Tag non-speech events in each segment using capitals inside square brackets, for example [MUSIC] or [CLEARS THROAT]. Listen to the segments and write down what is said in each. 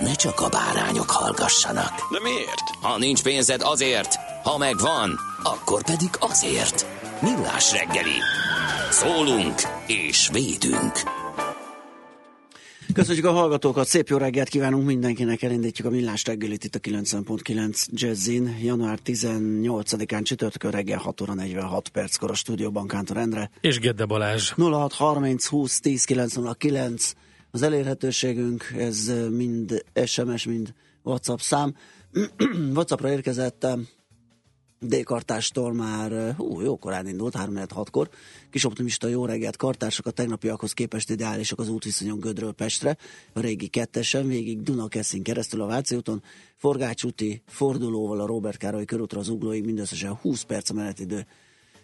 ne csak a bárányok hallgassanak. De miért? Ha nincs pénzed azért, ha megvan, akkor pedig azért. Millás reggeli. Szólunk és védünk. Köszönjük a hallgatókat, szép jó reggelt kívánunk mindenkinek, elindítjuk a Millás reggelit itt a 90.9 Jazzin. Január 18-án csütörtökön reggel 6 óra 46 perckor a stúdióban Kántor Endre. És Gedde Balázs. 06 30 20 10 909 az elérhetőségünk, ez mind SMS, mind WhatsApp szám. [CLEARS THROAT] WhatsAppra érkezett D-kartástól már, hú, jó korán indult, 3 6 Kis optimista jó reggelt kartársak, a tegnapiakhoz képest ideálisak az útviszonyok Gödről Pestre, a régi kettesen, végig Dunakeszin keresztül a Váci úton, Forgács úti fordulóval a Robert Károly körútra az uglóig mindösszesen 20 perc a menetidő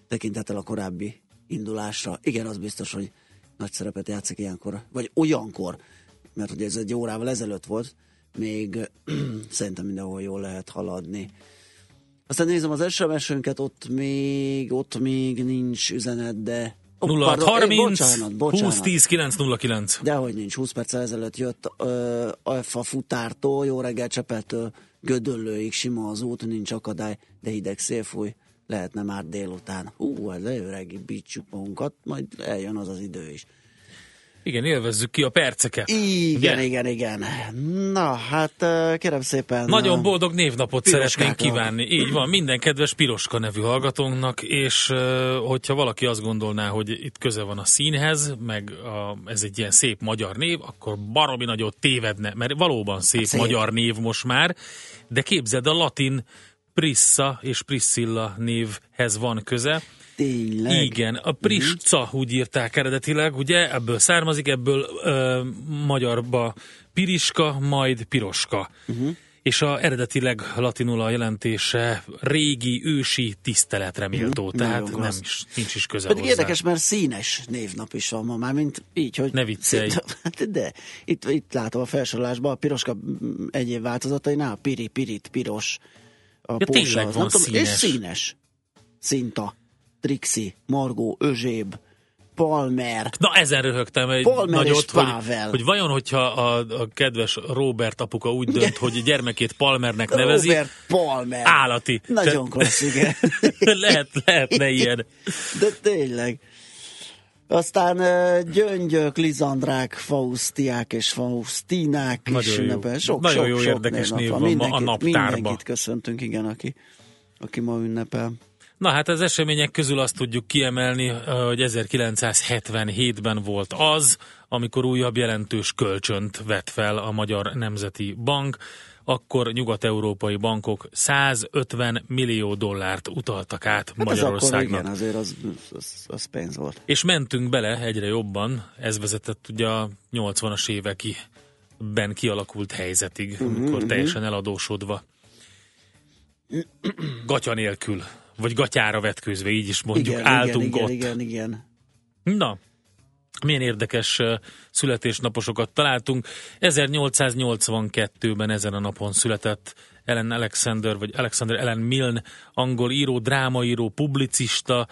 tekintettel a korábbi indulásra. Igen, az biztos, hogy nagy szerepet játszik ilyenkor, vagy olyankor, mert ugye ez egy órával ezelőtt volt, még [CLEARS THROAT] szerintem mindenhol jól lehet haladni. Aztán nézem az SMS-önket, ott még, ott még nincs üzenet, de... Oh, 0 pardon, 30 eh, bocsánat, bocsánat. 20 10 909. Dehogy nincs, 20 perc ezelőtt jött ö, a futártól, jó reggel Csepeltől Gödöllőig sima az út, nincs akadály, de hideg szélfúj, lehetne már délután. Hú, ez jó reggel bítsuk magunkat, majd eljön az az idő is. Igen, élvezzük ki a perceket. Igen, igen, igen. Na, hát kérem szépen... Nagyon boldog névnapot szeretnénk kívánni. Így van, minden kedves Piroska nevű hallgatónknak, és hogyha valaki azt gondolná, hogy itt köze van a színhez, meg a, ez egy ilyen szép magyar név, akkor baromi nagyot tévedne, mert valóban szép, Szép. magyar név most már, de képzeld, a latin Prissa és Priscilla névhez van köze. Tényleg. Igen, a Prisca úgy írták eredetileg, ugye, ebből származik, ebből ö, magyarba Piriska, majd Piroska. Uh-huh. És a eredetileg latinul a jelentése régi, ősi, tiszteletre méltó, Mhm. tehát Nagyon nem klassz. is, nincs is köze Pedig hozzá. érdekes, mert színes névnap is van ma már, mint így, hogy... Ne viccelj. Hát [LAUGHS] De, itt, itt látom a felsorolásban a piroska mm, egyéb változatainál, piri, pirit, piros, a Ja, Pósa, tényleg van és színes. színes. Szinta, Trixi, Margó, Özséb, Palmer, Na ezen röhögtem egy Palmer és nagyot, hogy, Pável. hogy vajon, hogyha a, a kedves Robert apuka úgy dönt, hogy gyermekét Palmernek nevezi, Robert Palmer. állati. Nagyon klassz, igen. [LAUGHS] Lehet, lehetne ilyen. De tényleg. Aztán gyöngyök, lizandrák, fausztiák és faustinák Nagyon is ünnepel. Sok, Nagyon sok, jó, sok érdekes név van. van ma a Mindenkit- naptárba. Mindenkit köszöntünk, igen, aki, aki ma ünnepel. Na hát az események közül azt tudjuk kiemelni, hogy 1977-ben volt az, amikor újabb jelentős kölcsönt vett fel a Magyar Nemzeti Bank, akkor nyugat-európai bankok 150 millió dollárt utaltak át Hát ez akkor Magyarországnak. igen, azért az, az, az pénz volt. És mentünk bele egyre jobban, ez vezetett ugye a 80-as években kialakult helyzetig, Mhm, amikor teljesen eladósodva, gatya nélkül, vagy gatyára vetkőzve, így is mondjuk, igen, álltunk igen, ott. igen, igen, igen. Na, milyen érdekes születésnaposokat találtunk. 1882-ben ezen a napon született Ellen Alexander, vagy Alexander Ellen Milne, angol író, drámaíró, publicista,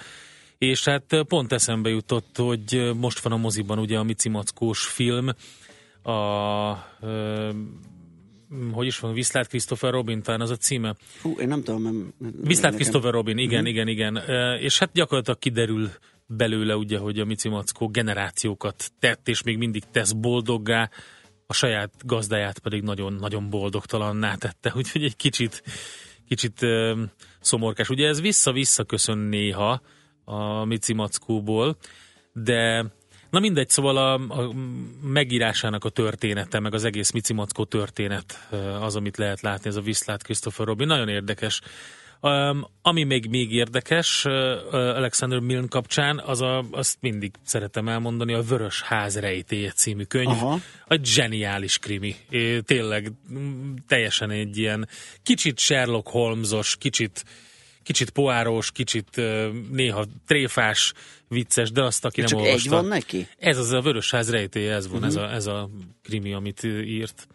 és hát pont eszembe jutott, hogy most van a moziban ugye a Mici Mackós film, a ö, hogy is van, Viszlát Christopher Robin, talán az a címe. Hú, én nem tudom, nem... Viszlát Christopher Robin, igen, igen, igen. Ö, És hát gyakorlatilag kiderül belőle ugye, hogy a Mici Mackó generációkat tett, és még mindig tesz boldoggá. A saját gazdáját pedig nagyon-nagyon boldogtalanná tette, [LAUGHS] úgyhogy egy kicsit, kicsit ö, szomorkás. Ugye ez vissza-vissza köszön néha a Mici Mackóból, de Na mindegy, szóval a, a megírásának a története, meg az egész Mici Mackó történet az, amit lehet látni, ez a Viszlát Christopher Robin. Nagyon érdekes. Um, ami még, még érdekes uh, Alexander Milne kapcsán, az a, azt mindig szeretem elmondani, a Vörös Ház rejtéje című könyv. Aha. Egy zseniális krimi. É, tényleg teljesen egy ilyen kicsit Sherlock Holmesos, kicsit kicsit poáros, kicsit néha tréfás, vicces, de azt, aki nem csak olvasta. egy van neki? Ez az a Vörösház rejtéje, ez van, uh-huh. ez, a, ez a krimi, amit írt.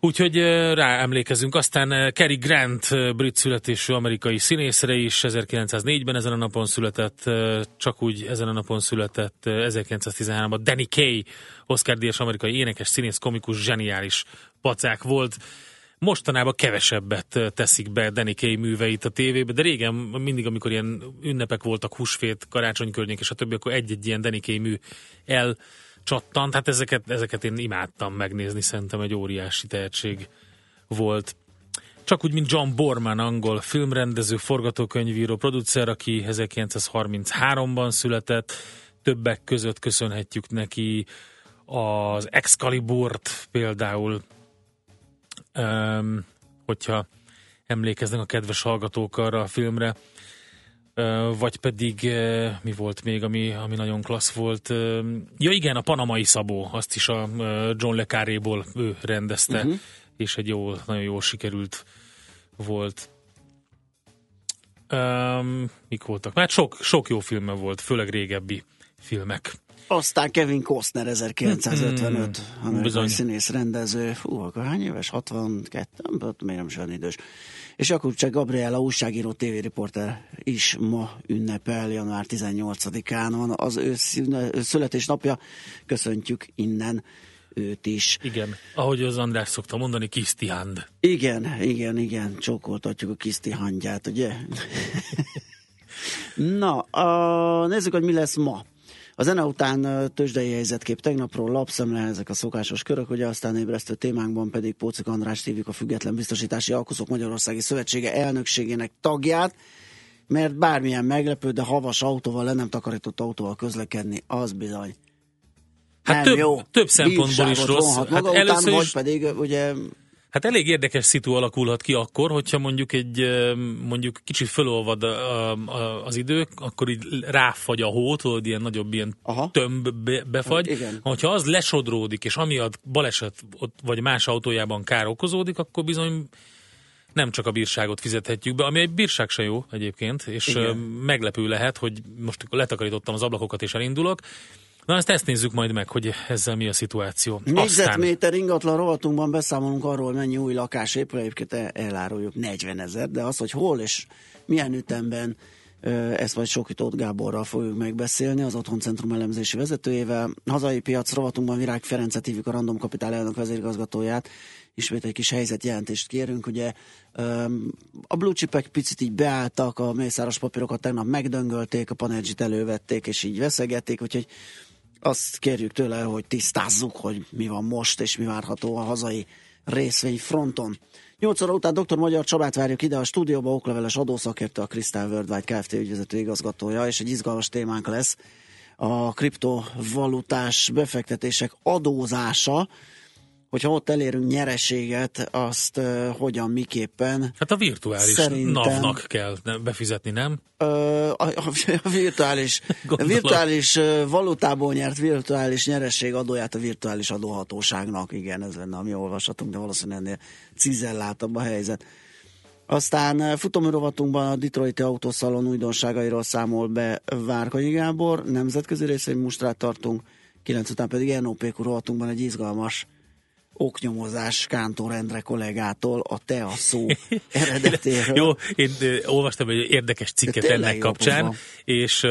Úgyhogy rá emlékezünk. Aztán Cary Grant, brit születésű amerikai színészre is 1904-ben ezen a napon született, csak úgy ezen a napon született 1913-ban Danny Kaye, Oscar díjas amerikai énekes, színész, komikus, zseniális pacák volt. Mostanában kevesebbet teszik be Danny Kaye műveit a tévébe, de régen mindig, amikor ilyen ünnepek voltak, húsvét, karácsony környék és a többi, akkor egy-egy ilyen Danny Kaye mű el csattant, hát ezeket, ezeket én imádtam megnézni, szerintem egy óriási tehetség volt. Csak úgy, mint John Borman, angol filmrendező, forgatókönyvíró, producer, aki 1933-ban született, többek között köszönhetjük neki az Excaliburt például, um, hogyha emlékeznek a kedves hallgatók arra a filmre, vagy pedig mi volt még, ami, ami nagyon klassz volt. Ja igen, a Panamai Szabó, azt is a John Le Carré-ból ő rendezte, uh-huh. és egy jó, nagyon jól sikerült volt. Um, mik voltak? Mert sok, sok jó filme volt, főleg régebbi filmek. Aztán Kevin Costner 1955, mm, amerikai színész rendező. Fú, akkor hány éves? 62? Miért nem is olyan idős. És Jakubcsek Gabriela újságíró tévériporter is ma ünnepel, január 18-án van az ő születésnapja. Köszöntjük innen őt is. Igen, ahogy az András szokta mondani, kisztihand. Igen, igen, igen, csókoltatjuk a kisztihandját, ugye? [LAUGHS] Na, a, nézzük, hogy mi lesz ma. A zene után tőzsdei helyzetkép tegnapról, lapszemle, ezek a szokásos körök, ugye aztán ébresztő témánkban pedig Pócik András hívjuk a Független Biztosítási Alkozók Magyarországi Szövetsége elnökségének tagját, mert bármilyen meglepő, de havas autóval, le nem takarított autóval közlekedni, az bizony. Hát nem több, jó. több szempontból is rossz. Hát maga hát után, is... vagy pedig ugye Hát elég érdekes szitu alakulhat ki akkor, hogyha mondjuk egy mondjuk kicsit fölolvad az idő, akkor így ráfagy a hó, tudod, ilyen nagyobb ilyen Aha. tömb befagy. Hát, igen. Hogyha az lesodródik, és amiatt baleset vagy más autójában kár okozódik, akkor bizony nem csak a bírságot fizethetjük be, ami egy bírság se jó egyébként, és Igen. meglepő lehet, hogy most letakarítottam az ablakokat és elindulok, Na ezt, ezt nézzük majd meg, hogy ezzel mi a szituáció. Négyzetméter Aztán... ingatlan rovatunkban beszámolunk arról, mennyi új lakás épül, egyébként eláruljuk 40 ezer, de az, hogy hol és milyen ütemben ezt vagy Sokitót Gáborral fogjuk megbeszélni, az Otthoncentrum elemzési vezetőjével. Hazai piac rovatunkban Virág Ferencet hívjuk a Random Kapitál elnök vezérigazgatóját. Ismét egy kis helyzetjelentést kérünk. Ugye a blue chipek picit így beálltak, a mészáros papírokat tegnap megdöngölték, a panergyt elővették, és így veszegették, úgyhogy azt kérjük tőle, hogy tisztázzuk, hogy mi van most, és mi várható a hazai részvény fronton. 8 óra után dr. Magyar Csabát várjuk ide a stúdióba, okleveles adószakértő, a Crystal Worldwide Kft. ügyvezető igazgatója, és egy izgalmas témánk lesz a kriptovalutás befektetések adózása, hogyha ott elérünk nyereséget, azt uh, hogyan, miképpen. Hát a virtuális Szerintem, NAV-nak kell befizetni, nem? Uh, a, a, virtuális, [LAUGHS] a virtuális uh, valutából nyert virtuális nyereség adóját a virtuális adóhatóságnak, igen, ez lenne a mi olvasatunk, de valószínűleg ennél cizellátabb a helyzet. Aztán futóműrovatunkban a Detroiti Autószalon újdonságairól számol be Várkonyi Gábor, nemzetközi részén mustrát tartunk, 9 után pedig NOP rovatunkban egy izgalmas oknyomozás Kántor Endre kollégától a te a szó [LAUGHS] eredetéről. jó, én olvastam egy érdekes cikket ennek kapcsán, pofa. és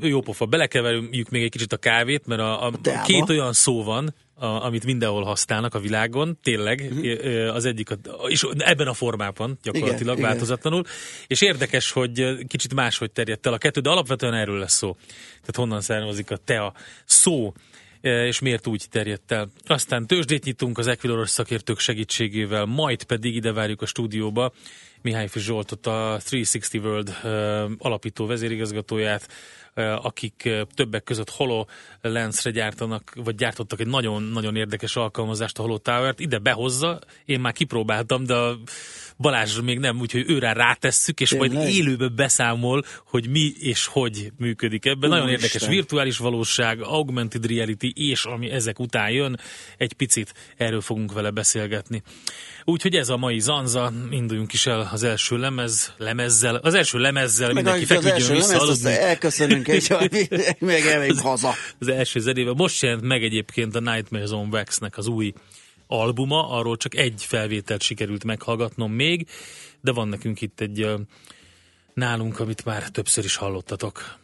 jó pofa, belekeverjük még egy kicsit a kávét, mert a, a, a két olyan szó van, a, amit mindenhol használnak a világon, tényleg, uh-huh. az egyik, a, és ebben a formában gyakorlatilag igen, változatlanul, igen. és érdekes, hogy kicsit máshogy terjedt el a kettő, de alapvetően erről lesz szó. Tehát honnan származik a te a szó és miért úgy terjedt el. Aztán tőzsdét nyitunk az Equiloros szakértők segítségével, majd pedig ide várjuk a stúdióba Mihály Zsoltot, a 360 World alapító vezérigazgatóját, akik többek között HoloLens-re gyártanak, vagy gyártottak egy nagyon-nagyon érdekes alkalmazást, a HoloTower-t, ide behozza, én már kipróbáltam, de a Balázs még nem, úgyhogy őre rátesszük, és Tényleg? majd élőbe beszámol, hogy mi és hogy működik ebben. Nagyon Isten. érdekes virtuális valóság, augmented reality, és ami ezek után jön, egy picit erről fogunk vele beszélgetni. Úgyhogy ez a mai zanza, induljunk is el az első lemez, lemezzel, az első lemezzel, Meg mindenki feküdjön vissza. Lemez, elköszönünk, és [LAUGHS] még elmegyünk haza. Az első zenével. Most jelent meg egyébként a Nightmares on Wax-nek az új albuma, arról csak egy felvételt sikerült meghallgatnom még, de van nekünk itt egy nálunk, amit már többször is hallottatok.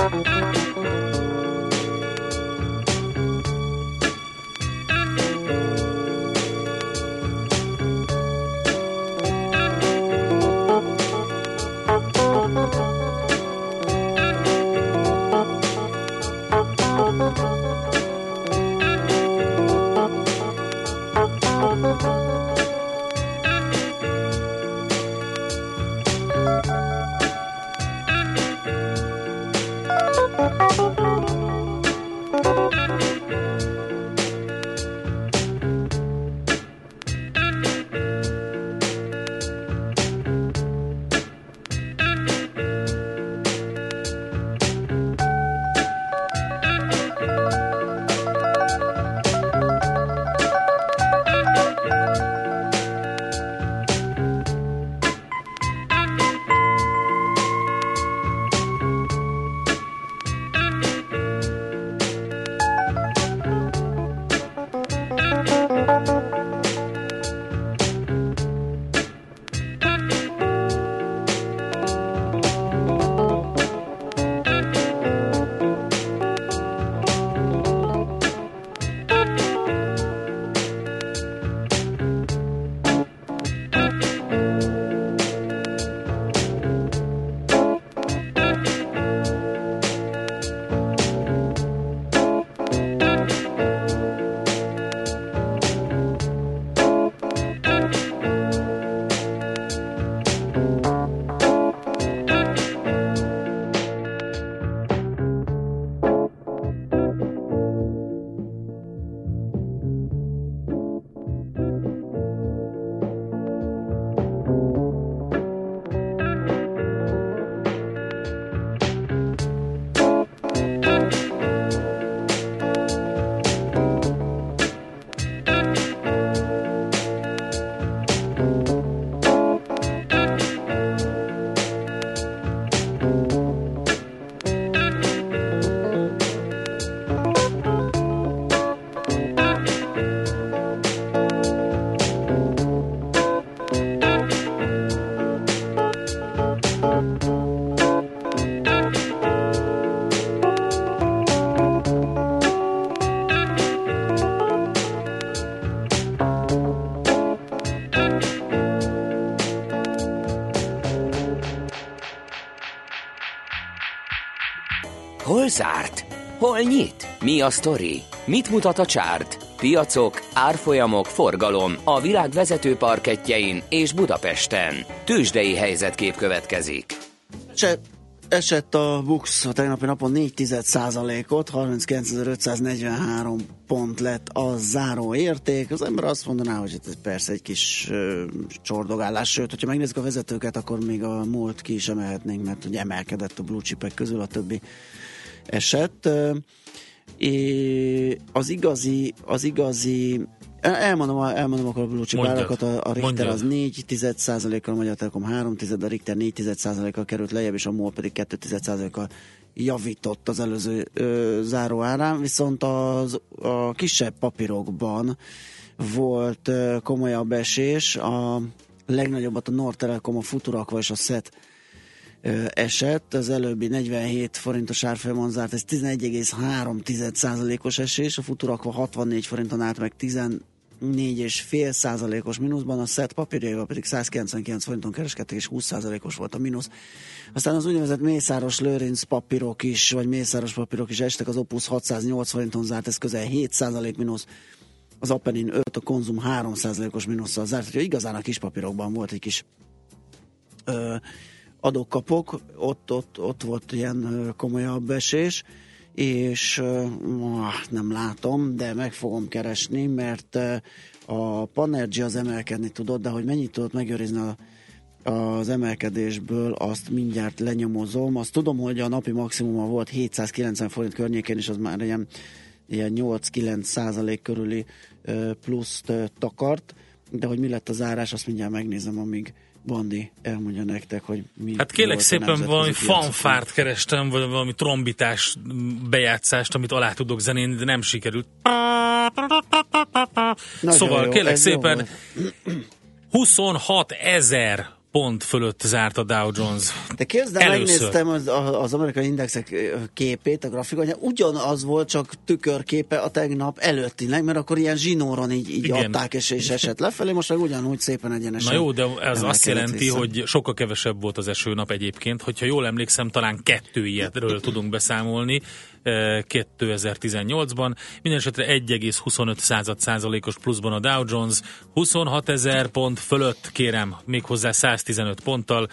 Thank you. Hol nyit? Mi a sztori? Mit mutat a csárt? Piacok, árfolyamok, forgalom a világ vezető parketjein és Budapesten. Tősdei helyzetkép következik. Se esett a Bux a tegnapi napon 4% ot 39.543 pont lett a záró érték. Az ember azt mondaná, hogy ez persze egy kis uh, csordogálás, sőt, hogyha megnézzük a vezetőket, akkor még a múlt ki is emelhetnénk, mert ugye emelkedett a blue chipek közül, a többi esett. És az igazi, az igazi Elmondom, elmondom akkor a blue árakat, a, a Richter Mondjad. az 4 kal a Magyar Telekom 3 a Richter 4 kal került lejjebb, és a MOL pedig 2 kal javított az előző ö, záró árán, viszont az, a kisebb papírokban volt ö, komolyabb esés, a legnagyobbat a Nord Telekom, a Futurakva és a SET esett, az előbbi 47 forintos árfolyamon zárt, ez 11,3%-os esés, a futurakva 64 forinton állt meg 10 4,5 százalékos mínuszban, a SZET papírjaival pedig 199 forinton kereskedtek, és 20 százalékos volt a mínusz. Aztán az úgynevezett Mészáros Lőrinc papírok is, vagy Mészáros papírok is estek, az Opus 608 forinton zárt, ez közel 7 százalék mínusz, az Apenin 5, a Konzum 3 százalékos mínusszal zárt, hogy igazán a kis papírokban volt egy kis ö, adókapok, ott, ott, ott volt ilyen komolyabb esés, és ö, nem látom, de meg fogom keresni, mert a Panergy az emelkedni tudott, de hogy mennyit tudott megőrizni a az emelkedésből azt mindjárt lenyomozom. Azt tudom, hogy a napi maximuma volt 790 forint környékén, és az már ilyen, ilyen 8-9 százalék körüli pluszt takart, de hogy mi lett az árás, azt mindjárt megnézem, amíg Bandi elmondja nektek, hogy mi Hát a szépen valami fanfárt kerestem, vagy valami trombitás bejátszást, amit alá tudok zenélni, de nem sikerült. Nagyon szóval jó, jó szépen volt. 26 ezer pont fölött zárt a Dow Jones. De el, Először. megnéztem az, az amerikai indexek képét, a grafikon, ugyanaz volt, csak tükörképe a tegnap előttinek, mert akkor ilyen zsinóron így, így Igen. adták, és, és esett lefelé, most meg ugyanúgy szépen egyenesen. Na jó, de ez azt jelenti, vissza. hogy sokkal kevesebb volt az esőnap egyébként. Hogyha jól emlékszem, talán kettő ilyetről tudunk beszámolni 2018-ban. Mindenesetre 1,25 század százalékos pluszban a Dow Jones, 26 ezer pont fölött, kérem, méghozzá 115 ponttal,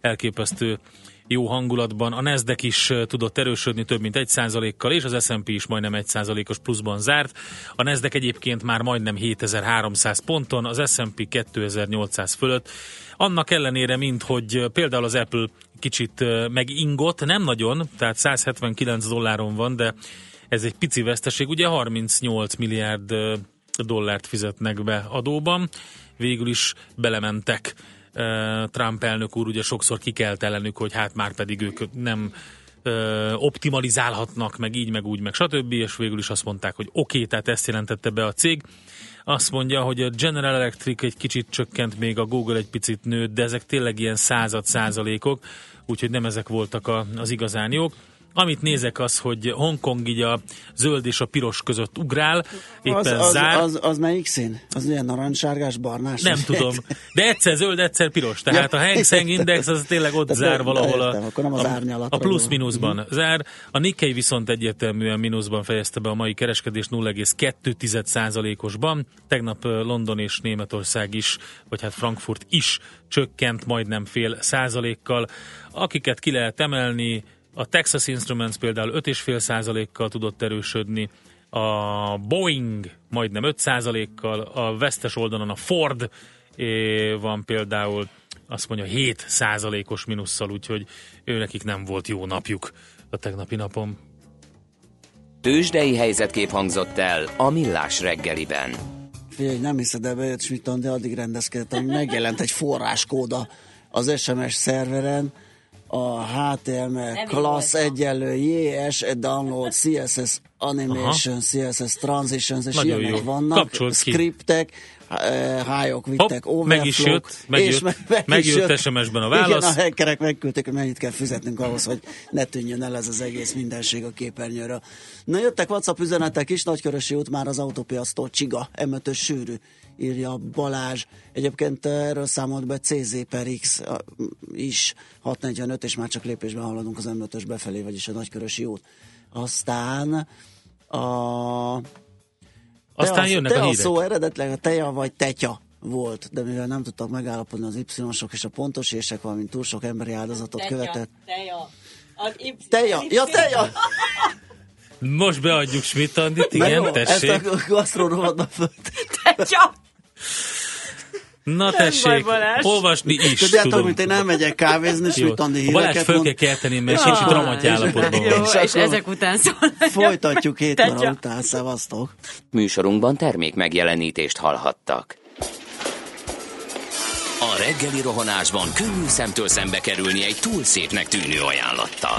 elképesztő jó hangulatban. A Nasdaq is tudott erősödni több mint 1 százalékkal, és az S&P is majdnem 1 százalékos pluszban zárt. A Nasdaq egyébként már majdnem 7300 ponton, az S&P 2800 fölött. Annak ellenére, mint hogy például az Apple kicsit megingott, nem nagyon, tehát 179 dolláron van, de ez egy pici veszteség. Ugye 38 milliárd dollárt fizetnek be adóban, végül is belementek Trump elnök úr ugye sokszor kikelt ellenük, hogy hát már pedig ők nem optimalizálhatnak, meg így, meg úgy, meg stb. És végül is azt mondták, hogy oké, okay, tehát ezt jelentette be a cég. Azt mondja, hogy a General Electric egy kicsit csökkent, még a Google egy picit nőtt, de ezek tényleg ilyen század százalékok, úgyhogy nem ezek voltak a, az igazán jók. Amit nézek az, hogy Hongkong így a zöld és a piros között ugrál, éppen az, az, zár. az, az melyik szín? Az ilyen narancssárgás, barnás? Nem tudom. De egyszer zöld, egyszer piros. Tehát Ja, a Hang Seng. Index az tényleg ott Tehát zár nem- valahol a, értem, akkor nem az a, a plusz-minuszban zár. A Nikkei viszont egyértelműen mínuszban fejezte be a mai kereskedés 0,2%-osban. Tegnap London és Németország is, vagy hát Frankfurt is csökkent majdnem fél százalékkal. Akiket ki lehet emelni, a Texas Instruments például 5,5 százalékkal tudott erősödni, a Boeing majdnem 5 százalékkal, a vesztes oldalon a Ford van például azt mondja 7 százalékos minusszal, úgyhogy őnekik nem volt jó napjuk a tegnapi napon. Tőzsdei helyzetkép hangzott el a Millás reggeliben. Figyelj, nem hiszed el, bejött Schmidton, de addig rendezkedett, hogy megjelent egy forráskóda az SMS szerveren, a HTML class egyenlő JS, download, CSS animation, CSS transitions, és Nagyon ilyenek jó. vannak, Kapcsolt ki. scriptek, eh, hályok vittek, Hopp, meg is jött, megjött, és meg, meg is megjött jött. SMS-ben a Igen, válasz. a hackerek megküldték, hogy mennyit kell fizetnünk ahhoz, hogy ne tűnjön el ez az egész mindenség a képernyőről. Na jöttek WhatsApp üzenetek is, Nagykörösi út már az autópiasztól csiga, m sűrű, írja Balázs. Egyébként erről számolt be CZ per X is 645, és már csak lépésben haladunk az m befelé, vagyis a Nagykörösi út. Aztán a Aztán te jönnek te a a hírek. szó eredetleg a teja vagy tetya volt, de mivel nem tudtak megállapodni az y-sok és a pontos ések, valamint túl sok emberi áldozatot követett. Teja. Az Y. Teja, ja teja! Most beadjuk Schmidt Andit, igen, ezt tessék. a gasztrórovatba fölt. Teja. Na baj, tessék, Balázs. olvasni is Tudjátok, tudom. mint én nem megyek kávézni, és mit Andi A Balázs híreket föl kell kelteni, mert kicsit ramatj állapotban Jó. És és ezek után szól. Folytatjuk [LAUGHS] hét óra után, szevasztok! Műsorunkban termék megjelenítést hallhattak. A reggeli rohanásban könnyű szemtől szembe kerülni egy túl szépnek tűnő ajánlattal.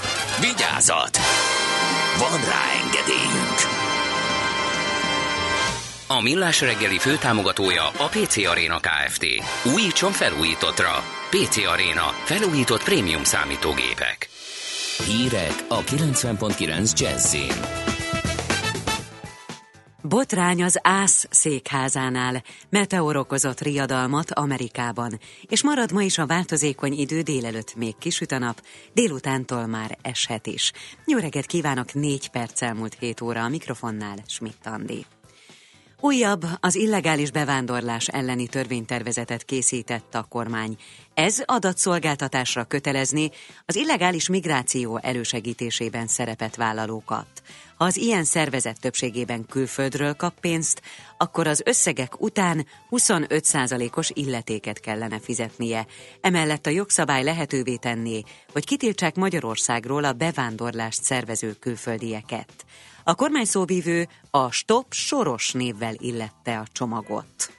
Vigyázat! Van rá engedélyünk! A Millás reggeli főtámogatója a PC Arena Kft. Újítson felújítottra. PC Arena. Felújított prémium számítógépek. Hírek a 90.9 Jazzin. Botrány az ÁSZ székházánál. Meteor okozott riadalmat Amerikában, és marad ma is a változékony idő délelőtt még kisüt a nap, délutántól már eshet is. Jó kívánok, négy perc elmúlt 7 óra a mikrofonnál, Schmidt Andi. Újabb, az illegális bevándorlás elleni törvénytervezetet készített a kormány. Ez adatszolgáltatásra kötelezni az illegális migráció elősegítésében szerepet vállalókat. Ha az ilyen szervezet többségében külföldről kap pénzt, akkor az összegek után 25%-os illetéket kellene fizetnie. Emellett a jogszabály lehetővé tenné, hogy kitiltsák Magyarországról a bevándorlást szervező külföldieket. A kormány szóvívő a Stop Soros névvel illette a csomagot.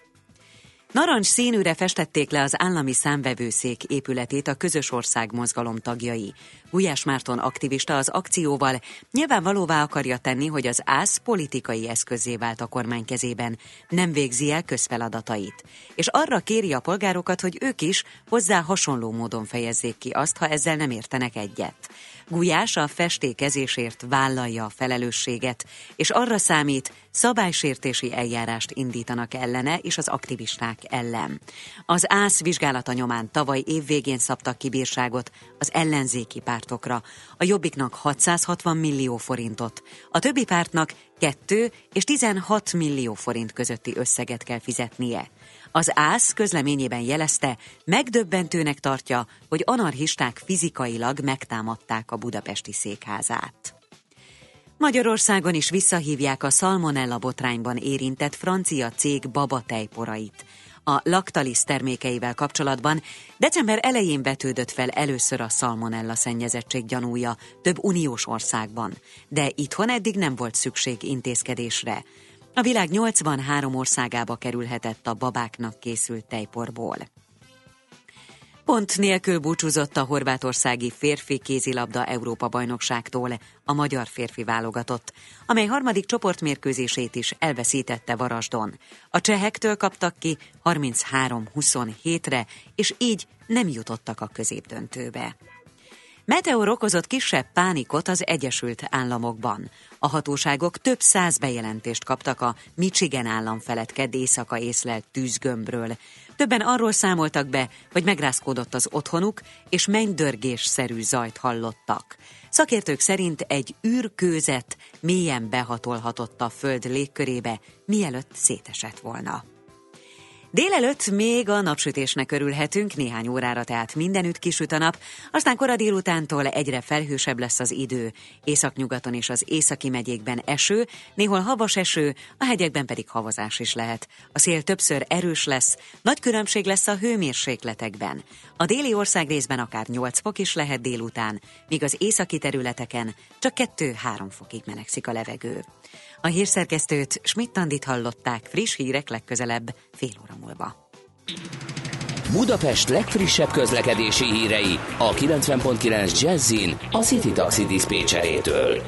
Narancs színűre festették le az állami számvevőszék épületét a közös ország mozgalom tagjai. Gulyás Márton aktivista az akcióval nyilvánvalóvá akarja tenni, hogy az ász politikai eszközé vált a kormány kezében, nem végzi el közfeladatait. És arra kéri a polgárokat, hogy ők is hozzá hasonló módon fejezzék ki azt, ha ezzel nem értenek egyet. Gulyás a festékezésért vállalja a felelősséget, és arra számít, szabálysértési eljárást indítanak ellene és az aktivisták ellen. Az ÁSZ vizsgálata nyomán tavaly év végén szabtak ki bírságot az ellenzéki pártokra. A Jobbiknak 660 millió forintot, a többi pártnak 2 és 16 millió forint közötti összeget kell fizetnie. Az ÁSZ közleményében jelezte, megdöbbentőnek tartja, hogy anarchisták fizikailag megtámadták a budapesti székházát. Magyarországon is visszahívják a szalmonella botrányban érintett francia cég babatejporait. A Lactalis termékeivel kapcsolatban december elején vetődött fel először a szalmonella szennyezettség gyanúja több uniós országban, de itthon eddig nem volt szükség intézkedésre. A világ 83 országába kerülhetett a babáknak készült tejporból. Pont nélkül búcsúzott a horvátországi férfi kézilabda Európa bajnokságtól a magyar férfi válogatott, amely harmadik csoportmérkőzését is elveszítette Varasdon. A csehektől kaptak ki 33-27-re, és így nem jutottak a középdöntőbe. Meteor okozott kisebb pánikot az Egyesült Államokban. A hatóságok több száz bejelentést kaptak a Michigan állam felett kedd éjszaka észlelt tűzgömbről. Többen arról számoltak be, hogy megrázkódott az otthonuk, és mennydörgés-szerű zajt hallottak. Szakértők szerint egy űrkőzet mélyen behatolhatott a föld légkörébe, mielőtt szétesett volna. Délelőtt még a napsütésnek örülhetünk, néhány órára tehát mindenütt kisüt a nap, aztán kora délutántól egyre felhősebb lesz az idő. Északnyugaton és az északi megyékben eső, néhol havas eső, a hegyekben pedig havazás is lehet. A szél többször erős lesz, nagy különbség lesz a hőmérsékletekben. A déli ország részben akár 8 fok is lehet délután, míg az északi területeken csak 2-3 fokig melegszik a levegő. A hírszerkesztőt Schmidt-Tandit hallották friss hírek legközelebb fél óra múlva. Budapest legfrissebb közlekedési hírei a 90.9 Jazzin a City Taxi Dispécsejétől.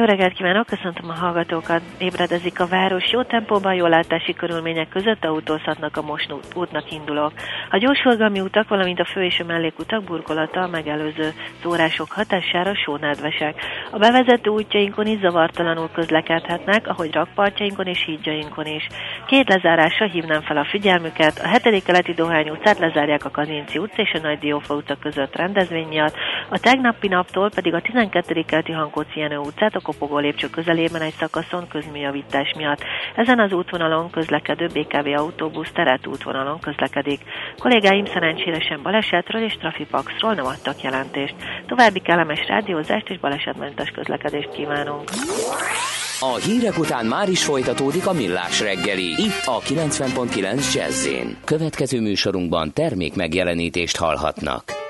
Jó reggelt kívánok, köszöntöm a hallgatókat. Ébredezik a város, jó tempóban, jó látási körülmények között autózhatnak a most útnak indulók. A gyorsforgalmi utak, valamint a fő és a mellékutak burkolata a megelőző szórások hatására sónedvesek. A bevezető útjainkon is zavartalanul közlekedhetnek, ahogy rakpartjainkon és hídjainkon is. Két lezárásra hívnám fel a figyelmüket. A hetedik keleti Dohány utcát lezárják a Kazinci utca és a Nagy Diófa utca között rendezvény miatt. A tegnapi naptól pedig a 12. keleti Hankóci Jenő utcát a Kopogó lépcső közelében egy szakaszon közműjavítás miatt. Ezen az útvonalon közlekedő BKV autóbusz teret útvonalon közlekedik. Kollégáim szerencsére sem balesetről és trafipaxról nem adtak jelentést. További kellemes rádiózást és balesetmentes közlekedést kívánunk. A hírek után már is folytatódik a millás reggeli. Itt a 90.9 jazz Következő műsorunkban termék megjelenítést hallhatnak.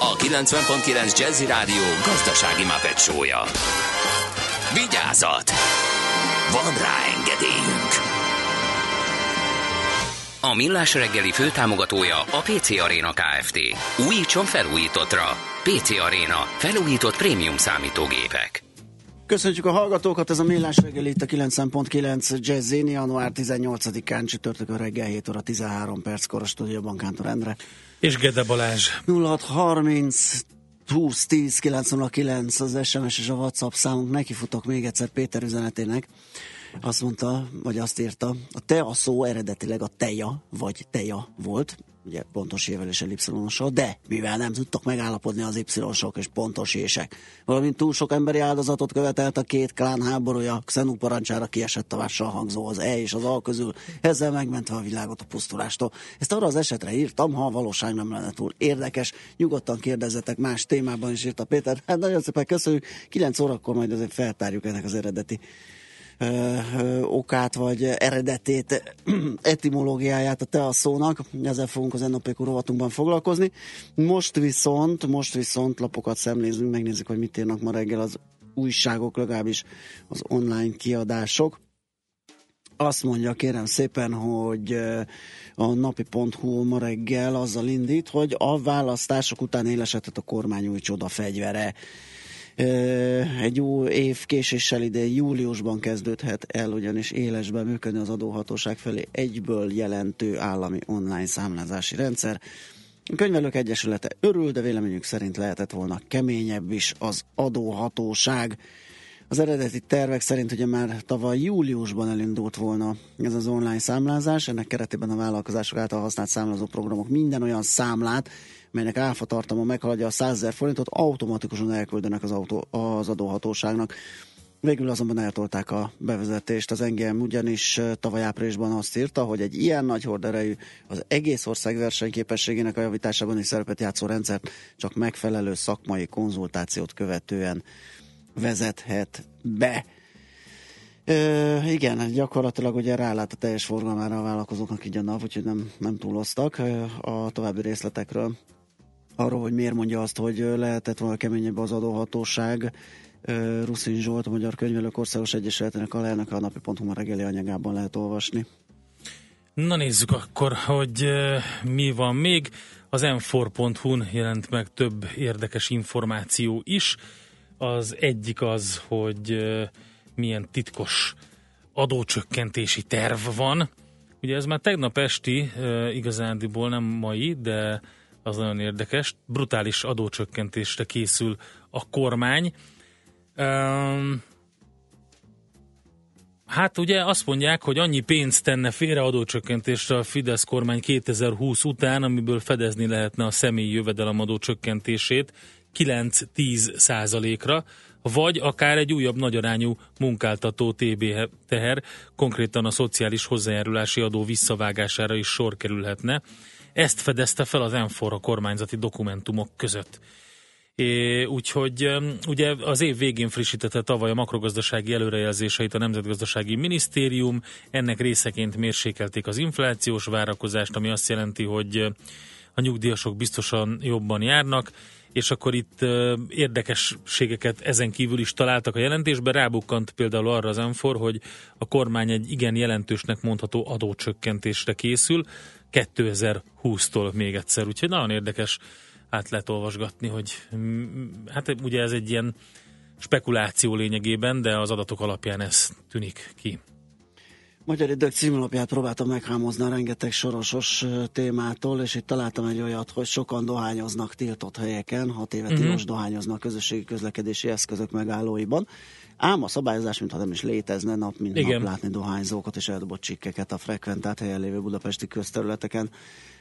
a 90.9 Jazzy Rádió gazdasági mapetsója. Vigyázat! Van rá engedélyünk! A Millás reggeli főtámogatója a PC Arena Kft. Újítson felújítottra. PC Arena. Felújított prémium számítógépek. Köszönjük a hallgatókat, ez a Millás reggel itt a 9.9 Jazzin, január 18-án csütörtökön reggel 7 óra 13 perckor a stúdióban Kántor Endre. És Gede Balázs. 0630 20 10 909 az SMS és a WhatsApp számunk. Nekifutok még egyszer Péter üzenetének. Azt mondta, vagy azt írta, a tea szó eredetileg a teja, vagy teja volt, ugye pontos ével és ellipszilonossal, de mivel nem tudtak megállapodni az y-sok és pontos ések, valamint túl sok emberi áldozatot követelt a két klán háborúja, Xenu parancsára kiesett a vással hangzó az E és az A közül, ezzel megmentve a világot a pusztulástól. Ezt arra az esetre írtam, ha a valóság nem lenne túl érdekes, nyugodtan kérdezzetek más témában is írta Péter. Hát nagyon szépen köszönjük, 9 órakor majd azért feltárjuk ennek az eredeti okát, vagy eredetét, etimológiáját a te a szónak. Ezzel fogunk az NOPQ rovatunkban foglalkozni. Most viszont, most viszont lapokat szemlézünk, megnézzük, hogy mit írnak ma reggel az újságok, legalábbis az online kiadások. Azt mondja, kérem szépen, hogy a napi.hu ma reggel azzal indít, hogy a választások után élesedett a kormány új csoda fegyvere egy jó év késéssel ide júliusban kezdődhet el, ugyanis élesben működni az adóhatóság felé egyből jelentő állami online számlázási rendszer. A könyvelők egyesülete örül, de véleményük szerint lehetett volna keményebb is az adóhatóság. Az eredeti tervek szerint ugye már tavaly júliusban elindult volna ez az online számlázás, ennek keretében a vállalkozások által használt számlázó programok minden olyan számlát, melynek áfa tartalma meghaladja a 100 ezer forintot, automatikusan elküldenek az, autó, az adóhatóságnak. Végül azonban eltolták a bevezetést. Az engem ugyanis tavaly áprilisban azt írta, hogy egy ilyen nagy horderejű az egész ország versenyképességének a javításában is szerepet játszó rendszert csak megfelelő szakmai konzultációt követően vezethet be. Ö, igen, gyakorlatilag ugye rálát a teljes forgalmára a vállalkozóknak így a NAV, úgyhogy nem, nem túloztak a további részletekről arról, hogy miért mondja azt, hogy lehetett volna keményebb az adóhatóság. Ruszin Zsolt, a Magyar Könyvelők Országos Egyesületének alelnöke a napi.hu reggeli anyagában lehet olvasni. Na nézzük akkor, hogy mi van még. Az m4.hu-n jelent meg több érdekes információ is. Az egyik az, hogy milyen titkos adócsökkentési terv van. Ugye ez már tegnap esti, igazándiból nem mai, de az nagyon érdekes. Brutális adócsökkentésre készül a kormány. Um, hát ugye azt mondják, hogy annyi pénzt tenne félre adócsökkentésre a Fidesz kormány 2020 után, amiből fedezni lehetne a személyi jövedelemadó csökkentését 9-10 százalékra, vagy akár egy újabb nagyarányú munkáltató TB teher, konkrétan a szociális hozzájárulási adó visszavágására is sor kerülhetne. Ezt fedezte fel az a kormányzati dokumentumok között. É, úgyhogy ugye az év végén frissítette tavaly a makrogazdasági előrejelzéseit a Nemzetgazdasági Minisztérium, ennek részeként mérsékelték az inflációs várakozást, ami azt jelenti, hogy a nyugdíjasok biztosan jobban járnak, és akkor itt érdekességeket ezen kívül is találtak a jelentésben. Rábukkant például arra az enfor, hogy a kormány egy igen jelentősnek mondható adócsökkentésre készül, 2020-tól még egyszer. Úgyhogy nagyon érdekes át lehet olvasgatni, hogy hát ugye ez egy ilyen spekuláció lényegében, de az adatok alapján ez tűnik ki. Magyar Idők címlapját próbáltam meghámozni a rengeteg sorosos témától, és itt találtam egy olyat, hogy sokan dohányoznak tiltott helyeken, hat éve uh-huh. tilos dohányoznak közösségi közlekedési eszközök megállóiban. Ám a szabályozás, mintha nem is létezne, nap mint Igen. nap látni dohányzókat és eldobott csikkeket a frekventált helyen lévő budapesti közterületeken.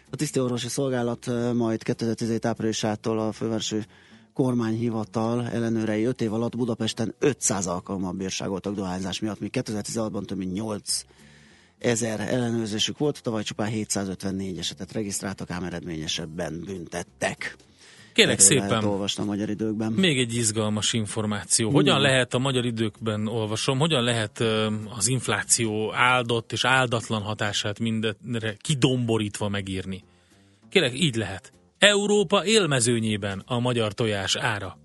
A tisztiorvosi szolgálat majd 2017 áprilisától a fővárosi kormányhivatal ellenőrei 5 év alatt Budapesten 500 alkalommal bírságoltak dohányzás miatt, míg 2016-ban több mint 8 ezer ellenőrzésük volt, tavaly csupán 754 esetet regisztráltak, ám eredményesebben büntettek. Kérek szépen. olvastam a magyar időkben. Még egy izgalmas információ. Hogyan hmm. lehet a magyar időkben olvasom, hogyan lehet az infláció áldott és áldatlan hatását mindenre kidomborítva megírni? Kérek, így lehet. Európa élmezőnyében a magyar tojás ára.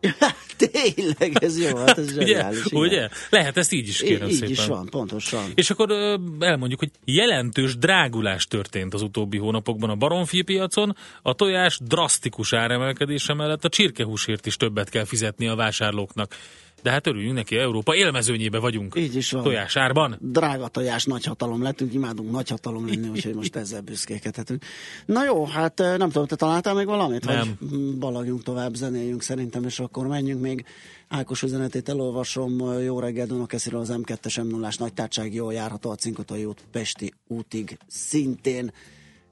[LAUGHS] Tényleg, ez jó, hát ez [LAUGHS] zseniális. ugye? ugye? Lehet ezt így is kérem így, szépen. Így is van, pontosan. És akkor elmondjuk, hogy jelentős drágulás történt az utóbbi hónapokban a baromfi piacon, a tojás drasztikus áremelkedése mellett a csirkehúsért is többet kell fizetni a vásárlóknak. De hát örüljünk neki, Európa élmezőnyébe vagyunk. Így is van. Tojásárban. Drága tojás nagyhatalom lettünk, imádunk nagyhatalom lenni, [LAUGHS] úgyhogy most ezzel büszkékedhetünk. Na jó, hát nem tudom, te találtál még valamit? Nem. Vagy balagjunk tovább, zenéljünk szerintem, és akkor menjünk még. Ákos üzenetét elolvasom, jó reggel Dunakesziről az M2-es m 0 nagy tártság, jól járható a Cinkotai út Pesti útig szintén.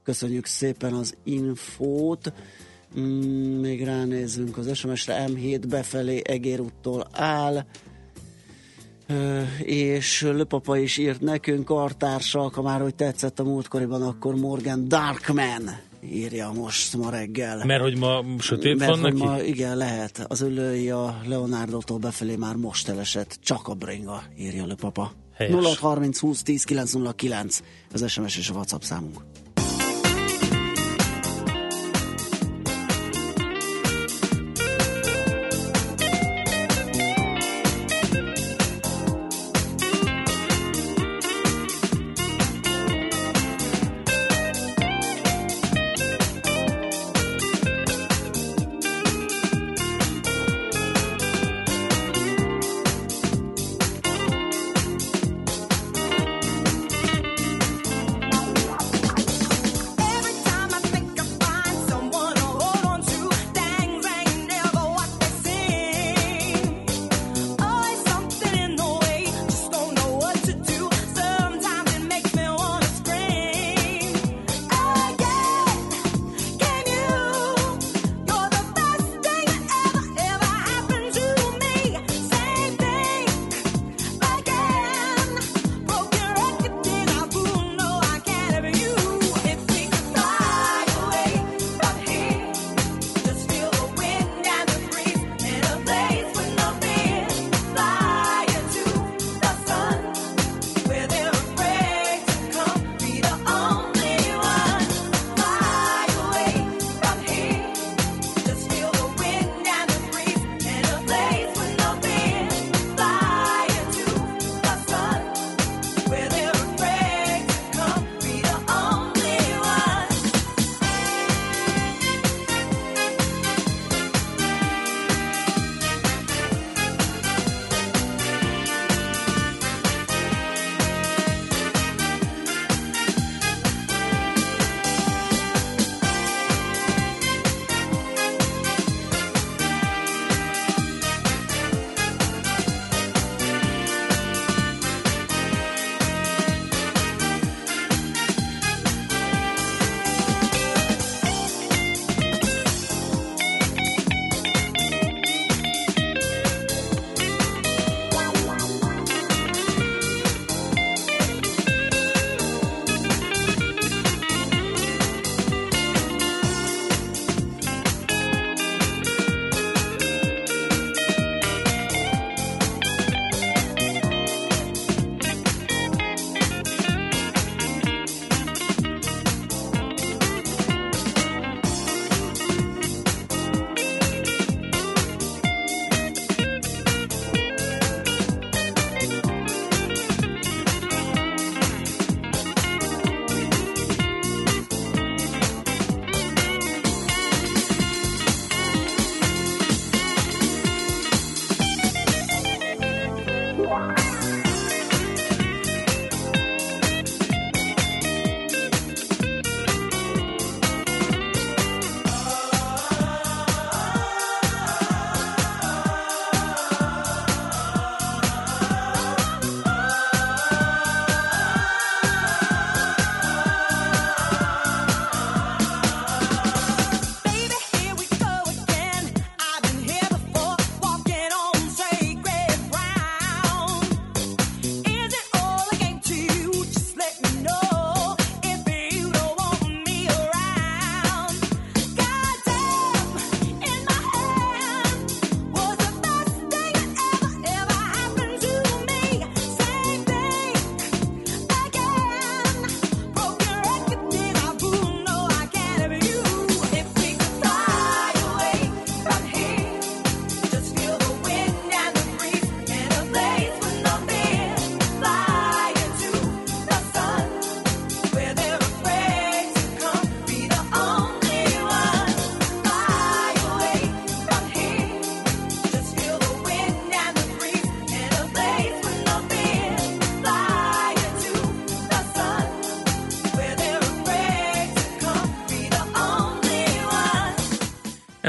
Köszönjük szépen az infót. Mm, még ránézzünk az SMS-re, M7 befelé Egér úttól áll. És Löpapa is írt nekünk, kartársak, ha már hogy tetszett a múltkoriban, akkor Morgan Darkman írja most ma reggel. Mert hogy ma sötét Mert van neki? ma, igen, lehet. Az ülői a Leonardo-tól befelé már most elesett. Csak a bringa, írja Löpapa. Helyes. 0630 20 10 909 az SMS és a WhatsApp számunk.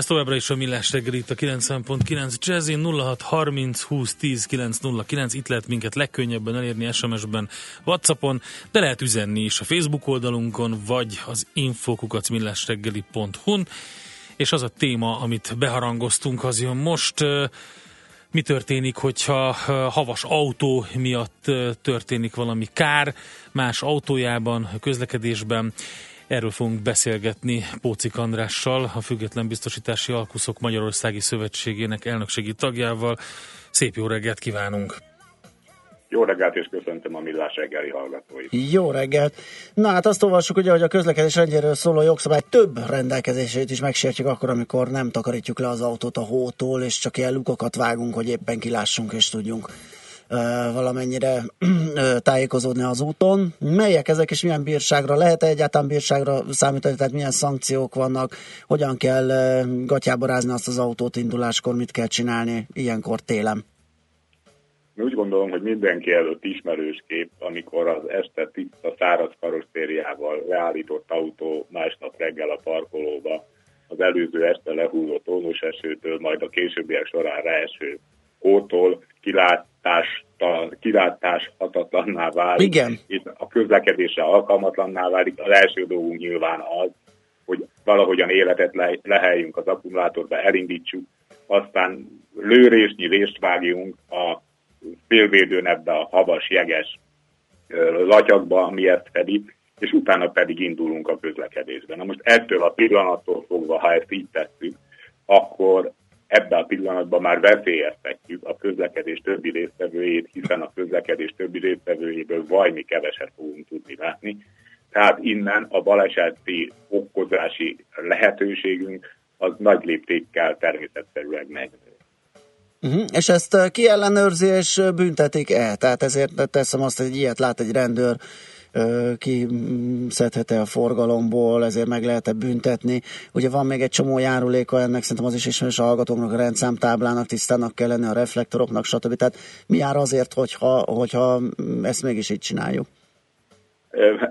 Továbbra is a Millás reggel itt a 90.9 Jazzin 0630 20 10 909. Itt lehet minket legkönnyebben elérni SMS-ben, Whatsappon, de lehet üzenni is a Facebook oldalunkon, vagy az infokukacmillásreggeli.hu-n. És az a téma, amit beharangoztunk, az jön most. Mi történik, hogyha havas autó miatt történik valami kár más autójában, közlekedésben? Erről fogunk beszélgetni Pócik Andrással, a Független Biztosítási Alkuszok Magyarországi Szövetségének elnökségi tagjával. Szép jó reggelt kívánunk! Jó reggelt, és köszöntöm a Millás reggeli hallgatóit. Jó reggelt! Na hát azt olvassuk ugye, hogy a közlekedés rendjéről szóló jogszabály több rendelkezését is megsértjük akkor, amikor nem takarítjuk le az autót a hótól, és csak ilyen lukokat vágunk, hogy éppen kilássunk és tudjunk valamennyire tájékozódni az úton. Melyek ezek és milyen bírságra lehet -e egyáltalán bírságra számítani, tehát milyen szankciók vannak, hogyan kell gatyába rázni azt az autót induláskor, mit kell csinálni ilyenkor télen? Úgy gondolom, hogy mindenki előtt ismerős kép, amikor az este tiszta száraz karosszériával leállított autó másnap reggel a parkolóba az előző este lehulló tónus esőtől, majd a későbbiek során ráeső hótól kilátás, kilátás hatatlanná válik. Igen. Itt a közlekedésre alkalmatlanná válik. Az első dolgunk nyilván az, hogy valahogyan életet le, leheljünk az akkumulátorba, elindítsuk, aztán lőrésnyi részt vágjunk a félvédőn ebbe a havas, jeges latyakba, ami ezt fedi, és utána pedig indulunk a közlekedésben. Na most ettől a pillanattól fogva, ha ezt így tesszük, akkor ebben a pillanatban már veszélyeztetjük a közlekedés többi résztvevőjét, hiszen a közlekedés többi résztvevőjéből vajmi keveset fogunk tudni látni. Tehát innen a baleseti okozási lehetőségünk az nagy léptékkel természetszerűleg megnő. Uh-huh. És ezt ki ellenőrzi és büntetik-e? Tehát ezért teszem azt, hogy ilyet lát egy rendőr, kiszedhet-e a forgalomból, ezért meg lehet-e büntetni. Ugye van még egy csomó járuléka ennek, szerintem az is ismerős a hallgatóknak, a rendszámtáblának, tisztának kell lenni a reflektoroknak, stb. Tehát mi jár azért, hogyha, hogyha ezt mégis így csináljuk?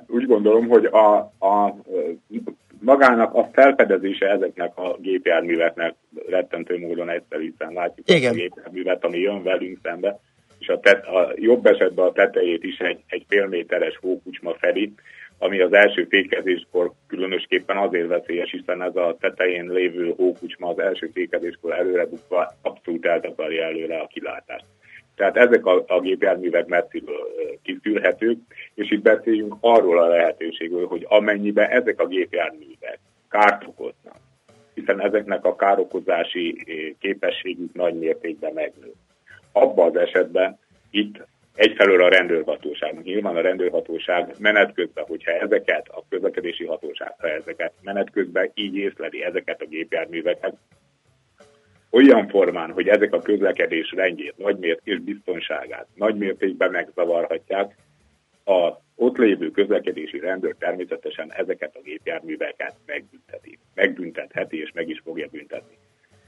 Úgy gondolom, hogy a, a magának a felfedezése ezeknek a gépjárműveknek rettentő módon egyszerű, hiszen látjuk Igen. a gépjárművet, ami jön velünk szembe, és a, tet, a jobb esetben a tetejét is egy, egy félméteres hókucsma fedi, ami az első fékezéskor különösképpen azért veszélyes, hiszen ez a tetején lévő hókucsma az első fékezéskor előre bukva abszolút eltakarja előre a kilátást. Tehát ezek a, a gépjárművek messziről kiszűrhetők, és itt beszéljünk arról a lehetőségről, hogy amennyiben ezek a gépjárművek kárt okoznak, hiszen ezeknek a károkozási képességük nagy mértékben megnő. Abban az esetben itt egyfelől a rendőrhatóság. Nyilván a rendőrhatóság menet közben, hogyha ezeket, a közlekedési hatóság, ha ezeket menet közben így észleli ezeket a gépjárműveket, olyan formán, hogy ezek a közlekedés rendjét, nagymért és biztonságát nagymértékben megzavarhatják, a ott lévő közlekedési rendőr természetesen ezeket a gépjárműveket megbünteti. Megbüntetheti és meg is fogja büntetni.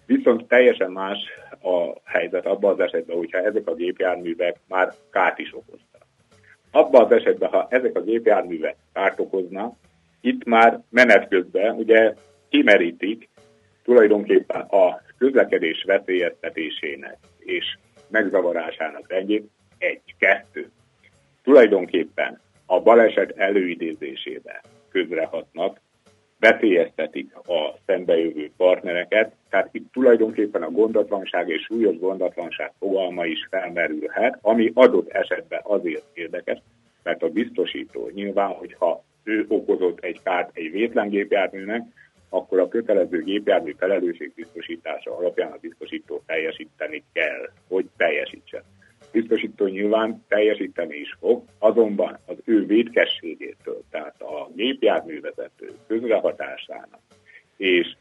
Viszont teljesen más a helyzet abban az esetben, hogyha ezek a gépjárművek már kárt is okoztak. Abban az esetben, ha ezek a gépjárművek kárt okoznak, itt már menet közben ugye kimerítik tulajdonképpen a közlekedés veszélyeztetésének és megzavarásának rendjét egy-kettő. Tulajdonképpen a baleset előidézésébe közrehatnak, veszélyeztetik a szembejövő partnereket, tehát itt tulajdonképpen a gondatlanság és súlyos gondatlanság fogalma is felmerülhet, ami adott esetben azért érdekes, mert a biztosító nyilván, hogyha ő okozott egy kárt egy vétlengépjárműnek, akkor a kötelező gépjármű felelősségbiztosítása alapján a biztosító teljesíteni kell, hogy teljesítsen. Biztosító nyilván teljesíteni is fog, azonban az ő védkességétől, tehát a gépjárművezető közrehatásának és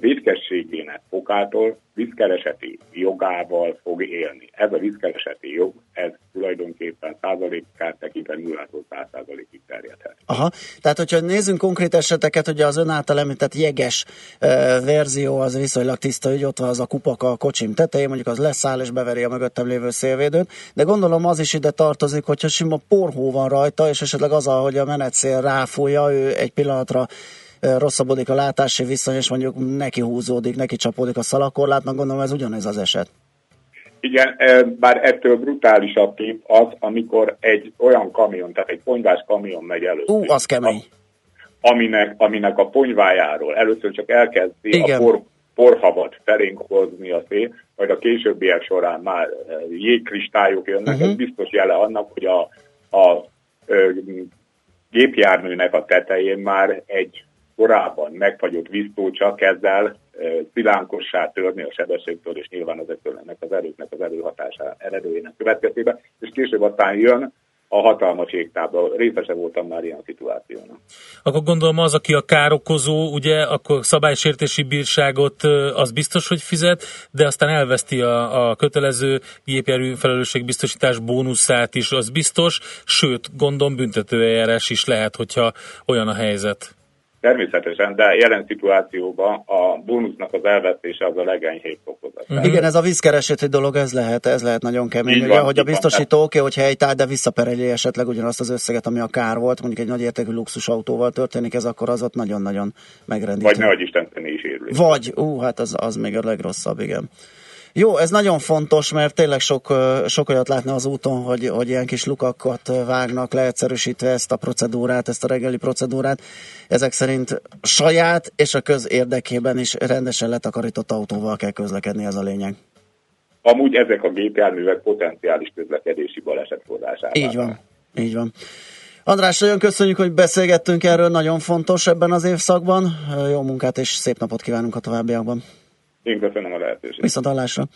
védkességének fokától vízkereseti jogával fog élni. Ez a vízkereseti jog, ez tulajdonképpen százalékát tekintve 0 100 százalékig terjedhet. Aha, tehát hogyha nézzünk konkrét eseteket, hogy az ön által említett jeges uh, verzió az viszonylag tiszta, hogy ott van az a kupaka a kocsim tetején, mondjuk az leszáll és beveri a mögöttem lévő szélvédőt, de gondolom az is ide tartozik, hogyha sima porhó van rajta, és esetleg az, hogy a menetszél ráfújja, ő egy pillanatra rosszabbodik a látási viszony, és mondjuk neki húzódik, neki csapódik a szalakorlátnak, gondolom ez ugyanez az eset. Igen, bár ettől brutálisabb kép az, amikor egy olyan kamion, tehát egy ponyvás kamion megy elő. Ú, az kemény. Aminek, aminek a ponyvájáról először csak elkezdi Igen. a por, porhavat felénk hozni a szél, majd a későbbiek során már jégkristályok jönnek, uh-huh. ez biztos jele annak, hogy a, a, a gépjárműnek a tetején már egy korábban megfagyott víztócsa kezd el szilánkossá törni a sebességtől, és nyilván ezektől ennek az erőknek az előhatása eredőjének következtében, és később aztán jön a hatalmas égtábla. Részese voltam már ilyen szituációnak. Akkor gondolom az, aki a károkozó, ugye, akkor szabálysértési bírságot az biztos, hogy fizet, de aztán elveszti a, a kötelező gépjármű felelősségbiztosítás bónuszát is, az biztos, sőt, gondom büntetőeljárás is lehet, hogyha olyan a helyzet. Természetesen, de jelen szituációban a bónusznak az elvesztése az a legenyhébb fokozat. Mm. Igen, ez a vízkereseti dolog, ez lehet, ez lehet nagyon kemény. Ugye, van, hogy a biztosító oké, hogy helytáll, de visszapereli esetleg ugyanazt az összeget, ami a kár volt, mondjuk egy nagy értékű luxusautóval történik ez, akkor az ott nagyon-nagyon megrendítő. Vagy nehogy Isten is érül. Vagy, ú, hát az, az még a legrosszabb, igen. Jó, ez nagyon fontos, mert tényleg sok, sok olyat látni az úton, hogy, hogy ilyen kis lukakat vágnak, leegyszerűsítve ezt a procedúrát, ezt a reggeli procedúrát. Ezek szerint saját és a köz érdekében is rendesen letakarított autóval kell közlekedni, ez a lényeg. Amúgy ezek a gépjárművek potenciális közlekedési balesetforrásává. Így van, így van. András, nagyon köszönjük, hogy beszélgettünk erről, nagyon fontos ebben az évszakban. Jó munkát és szép napot kívánunk a továbbiakban. Én köszönöm a lehetőséget. Viszont hallásra.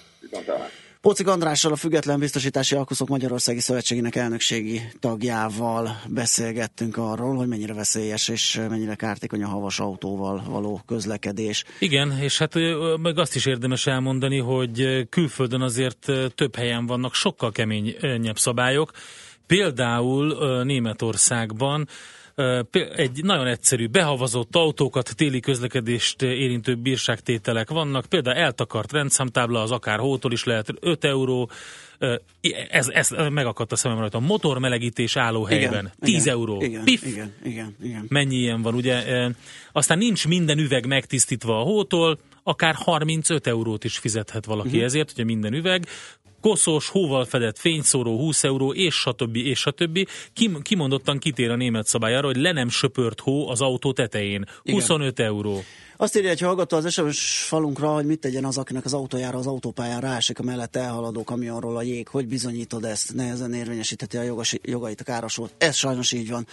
Pócik Andrással, a Független Biztosítási Alkuszok Magyarországi Szövetségének elnökségi tagjával beszélgettünk arról, hogy mennyire veszélyes és mennyire kártékony a havas autóval való közlekedés. Igen, és hát meg azt is érdemes elmondani, hogy külföldön azért több helyen vannak sokkal keményebb szabályok. Például Németországban egy nagyon egyszerű, behavazott autókat, téli közlekedést érintő bírságtételek vannak, például eltakart rendszámtábla, az akár hótól is lehet 5 euró, ez, ez megakadt a szemem rajta. Motormelegítés állóhelyben. Igen, 10 igen, euró. Igen, Pif! Igen, igen, igen. Mennyi ilyen van, ugye? Aztán nincs minden üveg megtisztítva a hótól, akár 35 eurót is fizethet valaki uh-huh. ezért, ugye minden üveg koszos, hóval fedett fényszóró 20 euró, és stb. és stb. Kim, kimondottan kitér a német szabályára, hogy le nem söpört hó az autó tetején. 25 Igen. euró. Azt írja egy hallgató az SMS falunkra, hogy mit tegyen az, akinek az autójára az autópályán rásik a mellett elhaladó kamionról a jég. Hogy bizonyítod ezt? Nehezen érvényesítheti a jogos, jogait a károsult. Ez sajnos így van.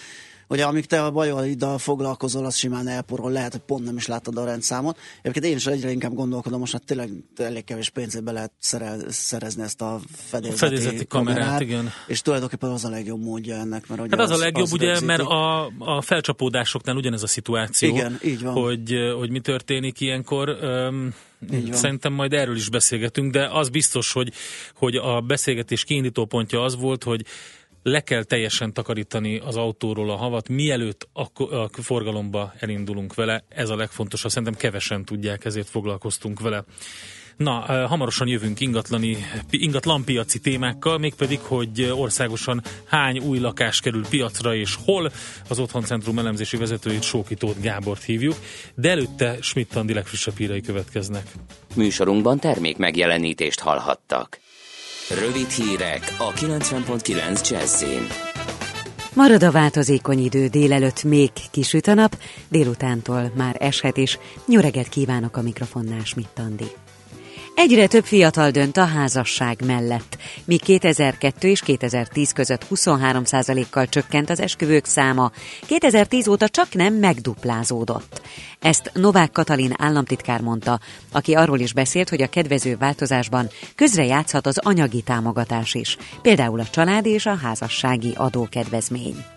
Ugye amíg te a bajaiddal foglalkozol, az simán elporol, lehet, hogy pont nem is láttad a rendszámot. Egyébként én is egyre inkább gondolkodom, most hát tényleg elég kevés pénzbe lehet szerel, szerezni ezt a fedélzeti, a fedélzeti kamerát, kamerát, igen. És tulajdonképpen az a legjobb módja ennek. Mert hát az, az a legjobb, az ugye, rögzíti. mert a, a felcsapódásoknál ugyanez a szituáció, igen, így van. Hogy, hogy mi történik ilyenkor. Um, Szerintem majd erről is beszélgetünk, de az biztos, hogy, hogy a beszélgetés kiindító pontja az volt, hogy le kell teljesen takarítani az autóról a havat, mielőtt a, forgalomba elindulunk vele. Ez a legfontosabb, szerintem kevesen tudják, ezért foglalkoztunk vele. Na, hamarosan jövünk ingatlani, ingatlanpiaci témákkal, mégpedig, hogy országosan hány új lakás kerül piacra és hol. Az Otthoncentrum elemzési vezetőjét Sókitót Gábort hívjuk, de előtte Schmidt Andi legfrissebb hírei következnek. Műsorunkban termék megjelenítést hallhattak. Rövid hírek a 90.9 Jazzin. Marad a változékony idő, délelőtt még kisüt a nap, délutántól már eshet is. Nyöreget kívánok a mikrofonnál, Smittandi. Egyre több fiatal dönt a házasság mellett, míg 2002 és 2010 között 23%-kal csökkent az esküvők száma, 2010 óta csak nem megduplázódott. Ezt Novák Katalin államtitkár mondta, aki arról is beszélt, hogy a kedvező változásban közre játszhat az anyagi támogatás is, például a családi és a házassági adókedvezmény.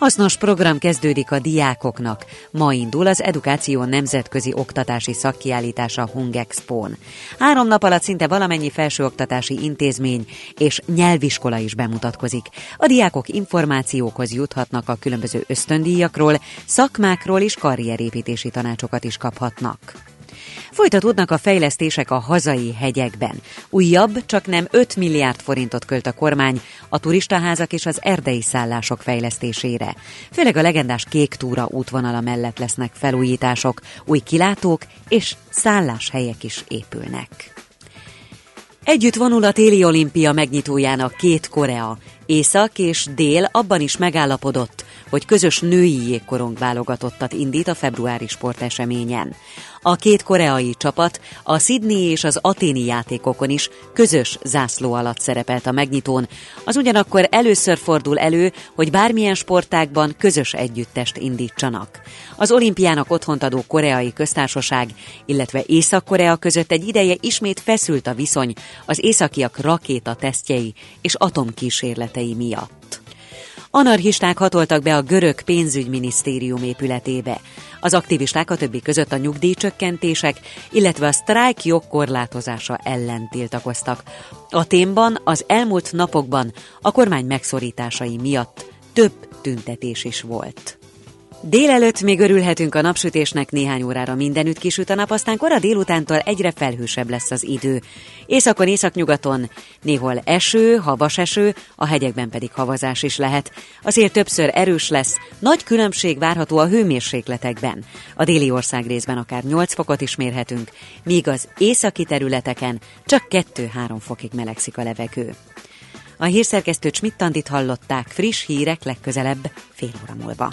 Hasznos program kezdődik a diákoknak. Ma indul az Edukáció Nemzetközi Oktatási Szakkiállítása Hungexpón. Három nap alatt szinte valamennyi felsőoktatási intézmény és nyelviskola is bemutatkozik. A diákok információkhoz juthatnak a különböző ösztöndíjakról, szakmákról és karrierépítési tanácsokat is kaphatnak. Folytatódnak a fejlesztések a hazai hegyekben. Újabb, csak nem 5 milliárd forintot költ a kormány a turistaházak és az erdei szállások fejlesztésére. Főleg a legendás Kék Túra útvonala mellett lesznek felújítások, új kilátók és szálláshelyek is épülnek. Együtt vonul a téli olimpia megnyitójának két Korea. Észak és Dél abban is megállapodott, hogy közös női jégkorong válogatottat indít a februári sporteseményen. A két koreai csapat a Sydney és az aténi játékokon is közös zászló alatt szerepelt a megnyitón. Az ugyanakkor először fordul elő, hogy bármilyen sportákban közös együttest indítsanak. Az olimpiának otthont adó koreai köztársaság, illetve Észak-Korea között egy ideje ismét feszült a viszony az északiak rakéta tesztjei és atomkísérletei miatt. Anarchisták hatoltak be a görög pénzügyminisztérium épületébe. Az aktivisták a többi között a nyugdíjcsökkentések, illetve a sztrájk jogkorlátozása ellen tiltakoztak. A témban az elmúlt napokban a kormány megszorításai miatt több tüntetés is volt. Délelőtt még örülhetünk a napsütésnek, néhány órára mindenütt kisüt a nap, aztán kora délutántól egyre felhősebb lesz az idő. Északon, északnyugaton néhol eső, havas eső, a hegyekben pedig havazás is lehet. Azért többször erős lesz, nagy különbség várható a hőmérsékletekben. A déli ország részben akár 8 fokot is mérhetünk, míg az északi területeken csak 2-3 fokig melegszik a levegő. A hírszerkesztő Csmittandit hallották friss hírek legközelebb fél óra múlva.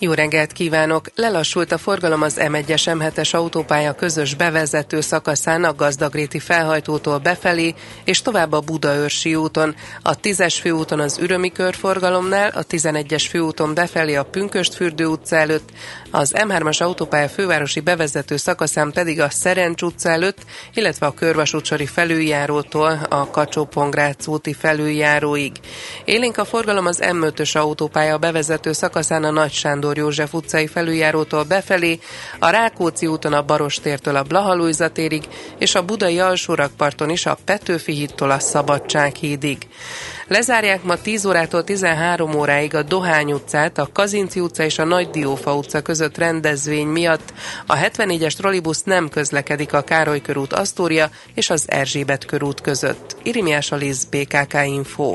jó reggelt kívánok! Lelassult a forgalom az M1-es M7-es autópálya közös bevezető szakaszán a Gazdagréti felhajtótól befelé, és tovább a Budaörsi úton. A 10-es főúton az Ürömi körforgalomnál, a 11-es főúton befelé a Pünköstfürdő utca előtt, az M3-as autópálya fővárosi bevezető szakaszán pedig a Szerencs utca előtt, illetve a Körvasúcsori felüljárótól a kacsó úti felüljáróig. Élénk a forgalom az M5-ös autópálya bevezető szakaszán a Nagy Sándor Sándor József utcai felüljárótól befelé, a Rákóczi úton a Barostértől a Blahalújza térig, és a Budai alsórakparton is a Petőfi hídtól a Szabadság hídig. Lezárják ma 10 órától 13 óráig a Dohány utcát, a Kazinci utca és a Nagy Diófa utca között rendezvény miatt. A 74-es trollibusz nem közlekedik a Károly körút Asztória és az Erzsébet körút között. Irimiás Alisz, BKK Info.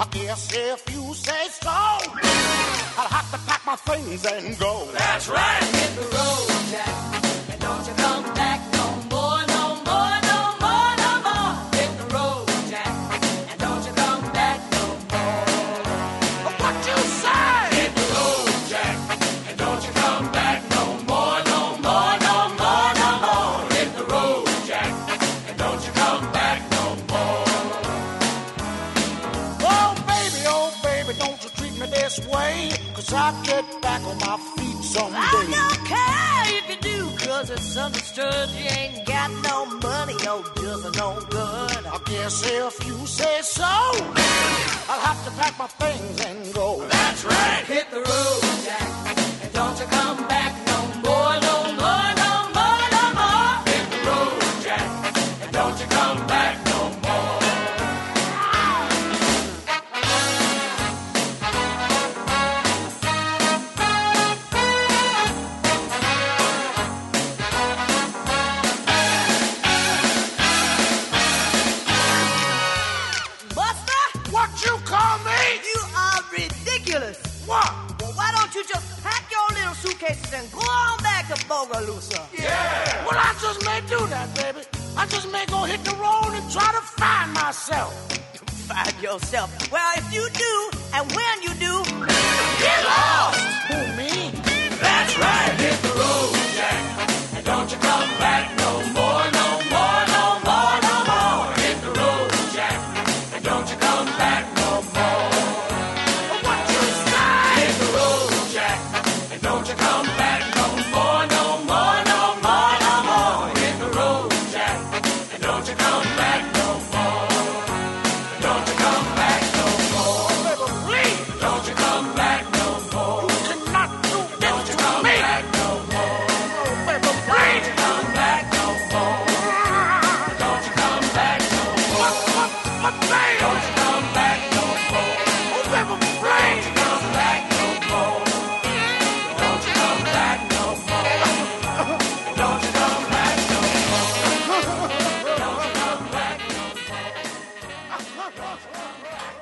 I guess if you say so, I'll have to pack my things and go. That's right. Hit the road, Jack.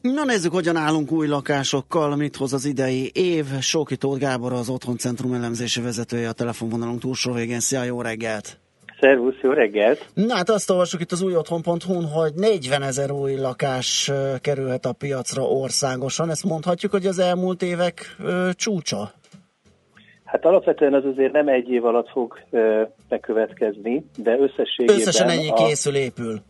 Na nézzük, hogyan állunk új lakásokkal, mit hoz az idei év. Sóki Tóth Gábor, az Otthon Centrum elemzési vezetője a telefonvonalunk túlsó végén. Szia, jó reggelt! Szervusz, jó reggelt! Na hát azt olvassuk itt az új otthon.hu-n, hogy 40 ezer új lakás kerülhet a piacra országosan. Ezt mondhatjuk, hogy az elmúlt évek ö, csúcsa? Hát alapvetően az azért nem egy év alatt fog ö, bekövetkezni, de összességében... Összesen ennyi a- készül, épül.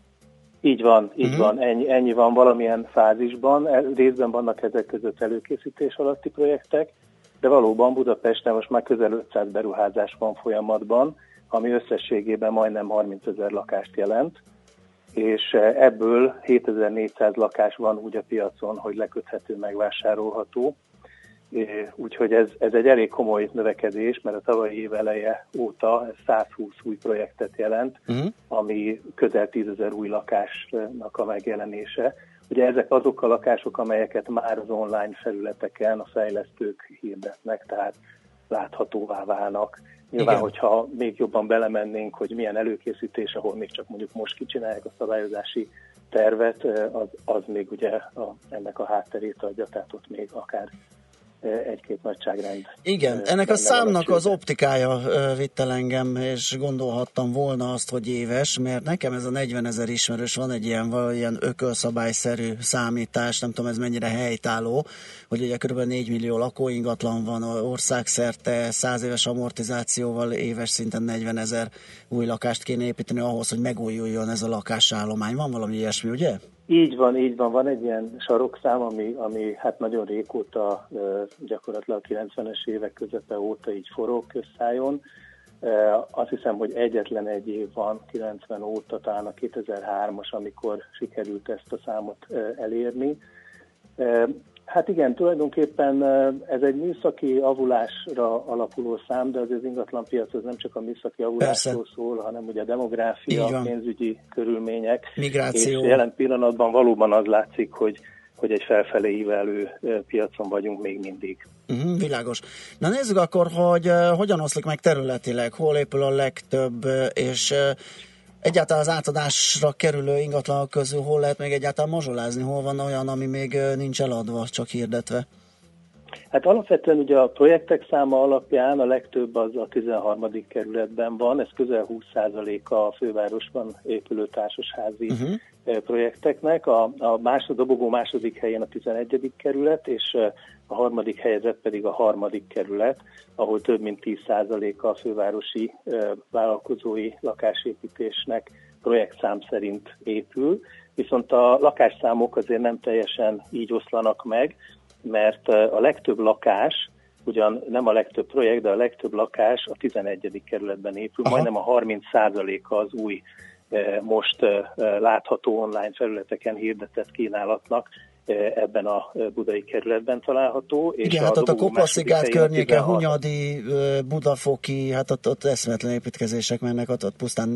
Így van, így Mhm. van, ennyi, ennyi van valamilyen fázisban, El- részben vannak ezek között előkészítés alatti projektek, de valóban Budapesten most már közel 500 beruházás van folyamatban, ami összességében majdnem 30 ezer lakást jelent, és eh, ebből 7400 lakás van úgy a piacon, hogy leköthető, megvásárolható. Úgyhogy ez, ez egy elég komoly növekedés, mert a tavalyi év eleje óta ez 120 új projektet jelent, Uh-huh. ami közel 10 ezer új lakásnak a megjelenése. Ugye ezek azok a lakások, amelyeket már az online felületeken a fejlesztők hirdetnek, tehát láthatóvá válnak. Nyilván, Igen. hogyha még jobban belemennénk, hogy milyen előkészítés, ahol még csak mondjuk most kicsinálják a szabályozási tervet, az, az még ugye a, ennek a hátterét adja, tehát ott még akár egy-két nagyságrend. Igen, ennek a számnak az optikája ö, vitt el engem, és gondolhattam volna azt, hogy éves, mert nekem ez a 40 ezer ismerős van egy ilyen, ilyen ökölszabályszerű számítás, nem tudom ez mennyire helytálló, hogy ugye kb. 4 millió lakóingatlan van országszerte, 100 éves amortizációval éves szinten 40 ezer új lakást kéne építeni ahhoz, hogy megújuljon ez a lakásállomány. Van valami ilyesmi, ugye? Így van, így van. Van egy ilyen sarokszám, ami, ami hát nagyon régóta, gyakorlatilag a 90-es évek közepe óta így forog közszájon. Azt hiszem, hogy egyetlen egy év van, 90 óta, talán a 2003-as, amikor sikerült ezt a számot elérni. Hát igen, tulajdonképpen ez egy műszaki avulásra alapuló szám, de azért az ingatlanpiac az nem csak a műszaki avulásról Persze. szól, hanem ugye a demográfia, van. pénzügyi körülmények. Migráció. És jelen pillanatban valóban az látszik, hogy, hogy egy felfelé ívelő piacon vagyunk még mindig. Uh-huh, világos. Na nézzük akkor, hogy uh, hogyan oszlik meg területileg, hol épül a legtöbb, uh, és uh, egyáltalán az átadásra kerülő ingatlanok közül hol lehet még egyáltalán mazsolázni, hol van olyan, ami még nincs eladva, csak hirdetve. Hát alapvetően ugye a projektek száma alapján a legtöbb az a 13. kerületben van, ez közel 20%-a a fővárosban épülő társasházi Uh-huh. eh, projekteknek. A, a másod, dobogó második helyén a 11. kerület, és eh, a harmadik helyezett pedig a harmadik kerület, ahol több mint 10%-a a fővárosi eh, vállalkozói lakásépítésnek projektszám szerint épül. Viszont a lakásszámok azért nem teljesen így oszlanak meg, mert a legtöbb lakás, ugyan nem a legtöbb projekt, de a legtöbb lakás a 11. kerületben épül, Aha. majdnem a 30%-a az új most látható online felületeken hirdetett kínálatnak ebben a budai kerületben található. És Igen, hát ott a Kopaszigát a környéke, 16. Hunyadi, Budafoki, hát ott, ott eszmetlen építkezések mennek, ott, ott pusztán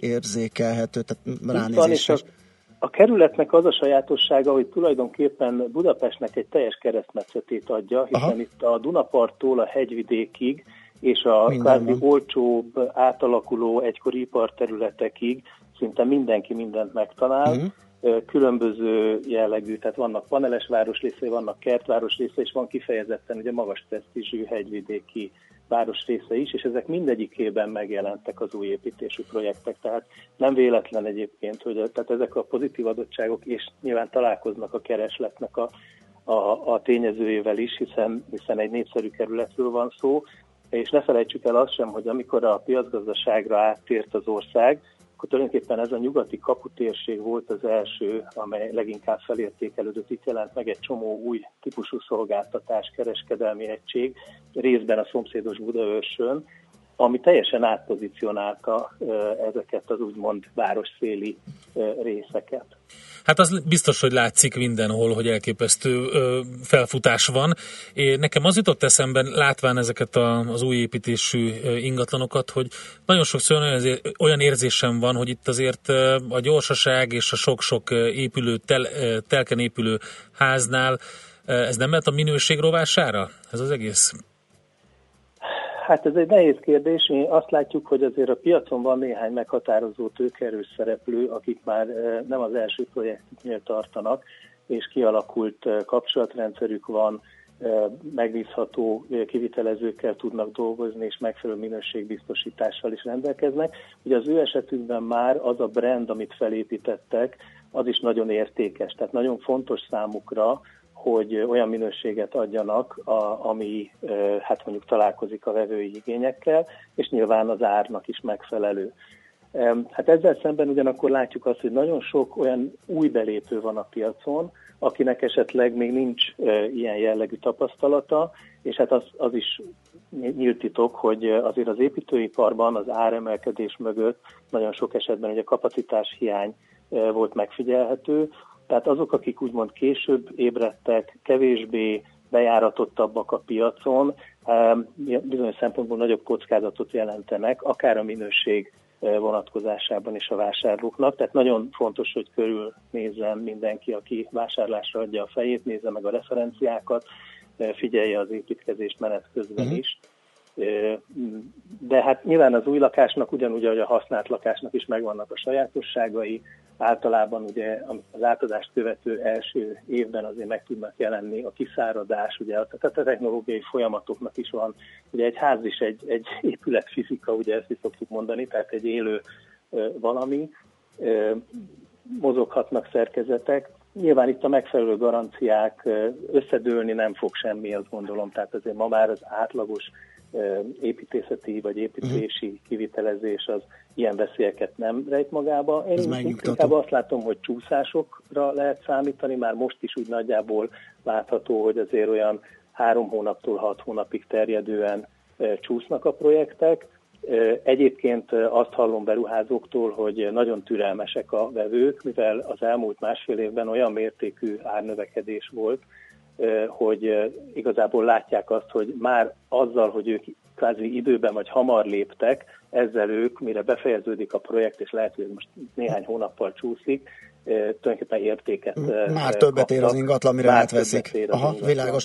érzékelhető, tehát Így van, és ránézés. a, a kerületnek az a sajátossága, hogy tulajdonképpen Budapestnek egy teljes keresztmetszetét adja, hiszen Aha. itt a Dunaparttól a hegyvidékig és a kvázi olcsóbb, átalakuló egykori iparterületekig szinte mindenki mindent megtalál. Ö, Különböző jellegű, tehát vannak paneles városrészei, vannak kertváros része, és van kifejezetten ugye magas presztízsű hegyvidéki városrésze is, és ezek mindegyikében megjelentek az új építésű projektek, tehát nem véletlen egyébként, hogy tehát ezek a pozitív adottságok, és nyilván találkoznak a keresletnek a, a, a tényezőjével is, hiszen, hiszen egy népszerű kerületről van szó, és ne felejtsük el azt sem, hogy amikor a piacgazdaságra áttért az ország, akkor tulajdonképpen ez a nyugati kaputérség volt az első, amely leginkább felértékelődött. Itt jelent meg egy csomó új típusú szolgáltatás, kereskedelmi egység, részben a szomszédos Budaörsön, ami teljesen átpozícionálta ezeket az úgymond városszéli ö, részeket. Hát az biztos, hogy látszik mindenhol, hogy elképesztő felfutás van. É, nekem az jutott eszembe, látván ezeket a, az új építésű ingatlanokat, hogy nagyon sokszor olyan, olyan érzésem van, hogy itt azért a gyorsaság és a sok-sok épülő, tel, telken épülő háznál, ez nem lehet a minőség rovására? Ez az egész? Hát ez egy nehéz kérdés. Mi azt látjuk, hogy azért a piacon van néhány meghatározó tőkerős szereplő, akik már eh, nem az első projektnél tartanak, és kialakult eh, kapcsolatrendszerük van, eh, megbízható kivitelezőkkel tudnak dolgozni, és megfelelő minőségbiztosítással is rendelkeznek. Ugye az ő esetükben már az a brand, amit felépítettek, az is nagyon értékes. Tehát nagyon fontos számukra, hogy olyan minőséget adjanak, a, ami hát mondjuk találkozik a vevői igényekkel, és nyilván az árnak is megfelelő. Hát ezzel szemben ugyanakkor látjuk azt, hogy nagyon sok olyan új belépő van a piacon, akinek esetleg még nincs ilyen jellegű tapasztalata, és hát az, az is nyílt titok, hogy azért az építőiparban az áremelkedés mögött nagyon sok esetben ugye kapacitás hiány volt megfigyelhető, tehát azok, akik úgymond később ébredtek, kevésbé bejáratottabbak a piacon, bizonyos szempontból nagyobb kockázatot jelentenek, akár a minőség eh, vonatkozásában is a vásárlóknak. Tehát nagyon fontos, hogy körülnézzen mindenki, aki vásárlásra adja a fejét, nézze meg a referenciákat, eh, figyelje az építkezést menet közben Mhm. is. De hát nyilván az új lakásnak, ugyanúgy, ahogy a használt lakásnak is megvannak a sajátosságai, általában ugye az átadást követő első évben azért meg tudnak jelenni a kiszáradás, ugye tehát a technológiai folyamatoknak is van, ugye egy ház is egy, egy épület fizika, ugye ezt is szoktuk mondani, tehát egy élő valami, mozoghatnak szerkezetek. Nyilván itt a megfelelő garanciák összedőlni nem fog semmi, azt gondolom, tehát azért ma már az átlagos építészeti vagy építési kivitelezés az ilyen veszélyeket nem rejt magába. Én inkább azt látom, hogy csúszásokra lehet számítani, már most is úgy nagyjából látható, hogy azért olyan három hónaptól hat hónapig terjedően csúsznak a projektek. Egyébként azt hallom beruházóktól, hogy nagyon türelmesek a vevők, mivel az elmúlt másfél évben olyan mértékű árnövekedés volt, hogy igazából látják azt, hogy már azzal, hogy ők kvázi időben vagy hamar léptek, ezzel ők, mire befejeződik a projekt, és lehet, hogy most néhány hónappal csúszik, tulajdonképpen értéket Már többet ér az ingatlan, mire átveszik. Aha, ingatlan. világos.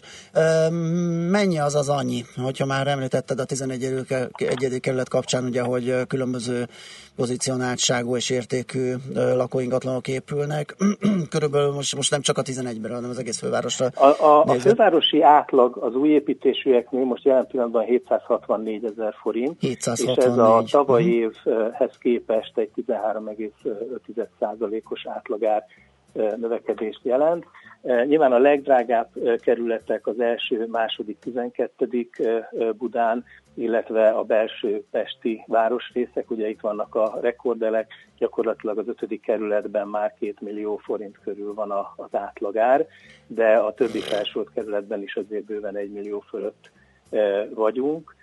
Mennyi az az annyi, hogyha már említetted a 11. egyedik kerület kapcsán, ugye, hogy különböző pozicionáltságú és értékű lakóingatlanok épülnek. [CLEARS THROAT] Körülbelül most, most nem csak a 11-ben, hanem az egész fővárosra. A, a, a fővárosi átlag az új építésűeknél most jelen pillanatban 764 ezer forint, 764. és ez a tavalyi Mhm. évhez képest egy 13,5%-os átlagár növekedést jelent. Nyilván a legdrágább kerületek az első, második, 12. eh, Budán, illetve a belső pesti városrészek, ugye itt vannak a rekordelek, gyakorlatilag az ötödik kerületben már két millió forint körül van az átlagár, de a többi felsorolt kerületben is azért bőven egy millió fölött vagyunk.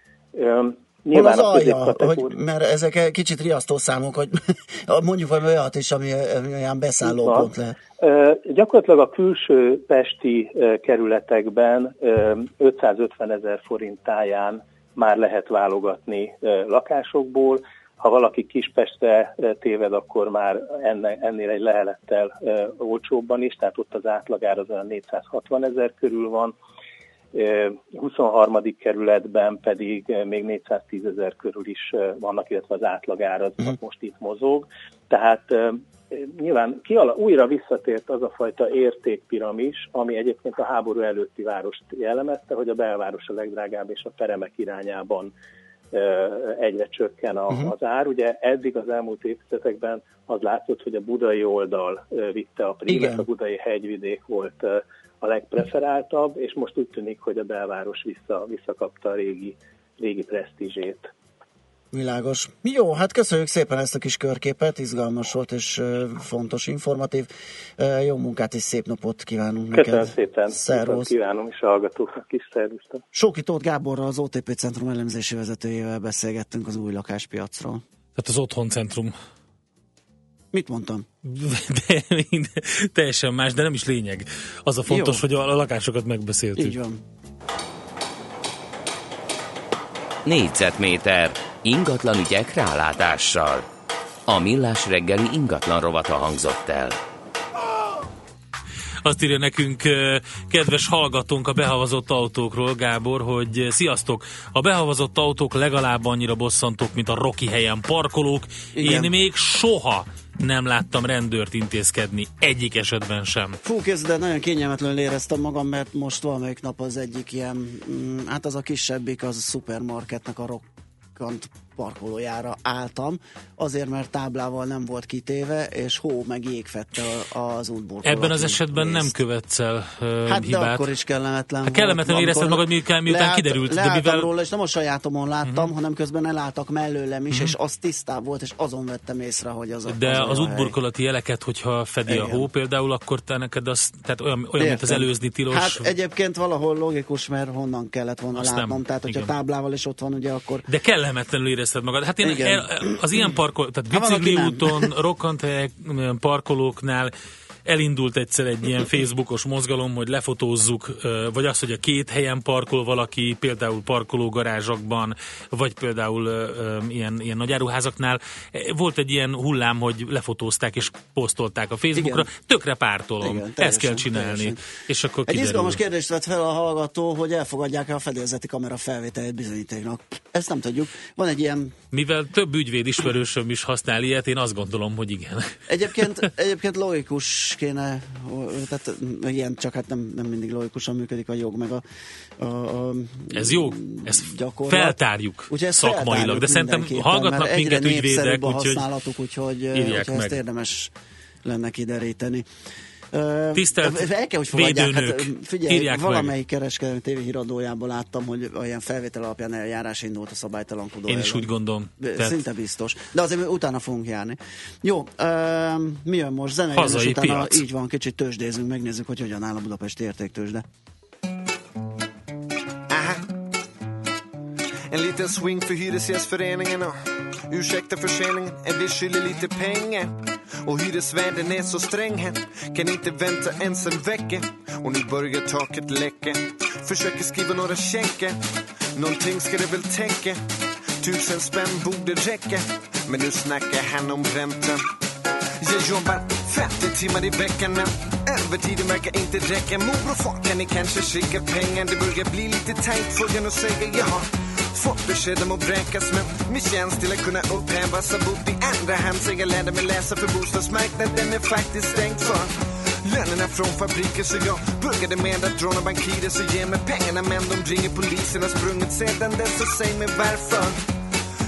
Hol az a alja? Hogy, mert ezek kicsit riasztó számok, hogy [LAUGHS] mondjuk valami olyat is, ami olyan beszállópont lehet. Ö, Gyakorlatilag a külső pesti kerületekben ö, 550 ezer forint táján már lehet válogatni lakásokból. Ha valaki Kispestre téved, akkor már ennél egy lehelettel olcsóbban is, tehát ott az átlagár az olyan 460 ezer körül van. Ö, 23. kerületben pedig még 410 ezer körül is vannak, illetve az átlagárat most itt mozog. Tehát nyilván kiala, újra visszatért az a fajta értékpiramis, ami egyébként a háború előtti várost jellemezte, hogy a belváros a legdrágább és a peremek irányában egyre csökken a, Mhm. az ár. Ugye eddig az elmúlt évtizedekben az látszott, hogy a budai oldal vitte a primet, Igen. a budai hegyvidék volt a legpreferáltabb, és most úgy tűnik, hogy a belváros vissza, visszakapta a régi, régi presztízsét. Világos. Jó, hát köszönjük szépen ezt a kis körképet, izgalmas volt és fontos, informatív. Jó munkát és szép napot kívánunk neked. Köszönöm szépen, viszont Szervusz. kívánom is a hallgatóknak is, szervusztok. Sóki Tóth Gáborral, az OTP Centrum elemzési vezetőjével beszélgettünk az új lakáspiacról. Tehát az otthoncentrum. Mit mondtam? [LAUGHS] De mind- teljesen más, de nem is lényeg. Az a fontos, Jó. hogy a lakásokat megbeszéltük. Így van. Négyzetméter ingatlan ügyek rálátással. A millás reggeli ingatlan rovata hangzott el. Azt írja nekünk kedves hallgatónk a behavazott autókról, Gábor, hogy sziasztok, a behavazott autók legalább annyira bosszantók, mint a Rocky helyen parkolók. Igen. Én még soha nem láttam rendőrt intézkedni, egyik esetben sem. Fú, kész, de nagyon kényelmetlenül éreztem magam, mert most valamelyik nap az egyik ilyen, mm, hát az a kisebbik, az a szupermarketnek a rokkant parkolójára álltam, azért, mert táblával nem volt kitéve, és hó meg jég fette a- az útburkolat. Ebben az esetben nem követsz el uh, Hát de hibát. akkor is kellemetlen Hát kellemetlen érezted magad, miután, miután leállt- kiderült, de leálltam mivel... róla, és nem a sajátomon láttam, uh-huh. hanem közben elálltak mellőlem is, Mhm. és az tisztább volt, és azon vettem észre, hogy az a De az, az útburkolati jeleket, hogyha fedi a Igen. hó például, akkor te neked az, tehát olyan, olyan mint az előzni tilos. Hát egyébként valahol logikus, mert honnan kellett volna Azt látnom. nem. Tehát, hogyha Igen. táblával is ott van, ugye akkor... De kellemetlenül érezted magad. Hát én Igen. el, az ilyen parkol, tehát Hát bicikli úton, rokkanthelyek, parkolóknál elindult egyszer egy ilyen Facebookos mozgalom, hogy lefotózzuk, vagy az, hogy a két helyen parkol valaki, például parkológarázsokban, vagy például ilyen, ilyen nagy áruházaknál. Volt egy ilyen hullám, hogy lefotózták és posztolták a Facebookra. Igen. Tökre pártolom. Igen, Ezt teljesen, kell csinálni. teljesen. És akkor Egy kiderül. izgalmas kérdést vett fel a hallgató, hogy elfogadják-e a fedélzeti kamera felvételét bizonyítéknak. Ezt nem tudjuk. Van egy ilyen Mivel több ügyvéd ismerősöm is használ ilyet, én azt gondolom, hogy igen. Egyébként, egyébként logikus kéne, tehát ilyen csak hát nem, nem mindig logikusan működik a jog, meg a, a, a Ez jó, ezt gyakorlat. feltárjuk Úgyhogy ezt szakmailag, feltárjuk de szerintem hallgatnak minket ügyvédek, népszerűbb a úgyhogy használatuk, úgyhogy, úgyhogy ezt meg. érdemes lenne kideríteni. Tisztelt el kell, hogy fogadják. Hát, védőnők, figyelj, írják meg. valamelyik kereskedelmi tévéhíradójában láttam, hogy olyan felvétel alapján eljárás indult a szabálytalankodó Én is ellen. úgy gondolom. Tehát... Szinte biztos. De azért utána fogunk járni. Jó, mi jön most? Zenei Hazai utána piac. így van, kicsit tőzsdézünk, megnézzük, hogy hogyan áll a Budapesti értéktőzsde. En liten swing för Hyresgästföreningen och ursäkta förseningen, vi skyldig lite pengar. Och hyresvärden är så sträng här, kan inte vänta ens en vecka. Och nu börjar taket läcka, försöker skriva några checkar. Någonting ska det väl täcka, tusen spänn borde räcka. Men nu snackar han om räntan. Jag jobbar 50 timmar i veckan men övertiden verkar inte räcka. Mor och far kan ni kanske skicka pengar? Det börjar bli lite tajt får jag nog säga. Jag har fått besked om att vräkas men min tjänst till att kunna upphävas har bott i andra hand sen jag lärde mig läsa för bostadsmarknaden är faktiskt stängd för lönerna från fabriker. Så jag började med att råna bankirer så ge mig pengarna. Men de ringer polisen har sprungit sedan dess. Och säg mig varför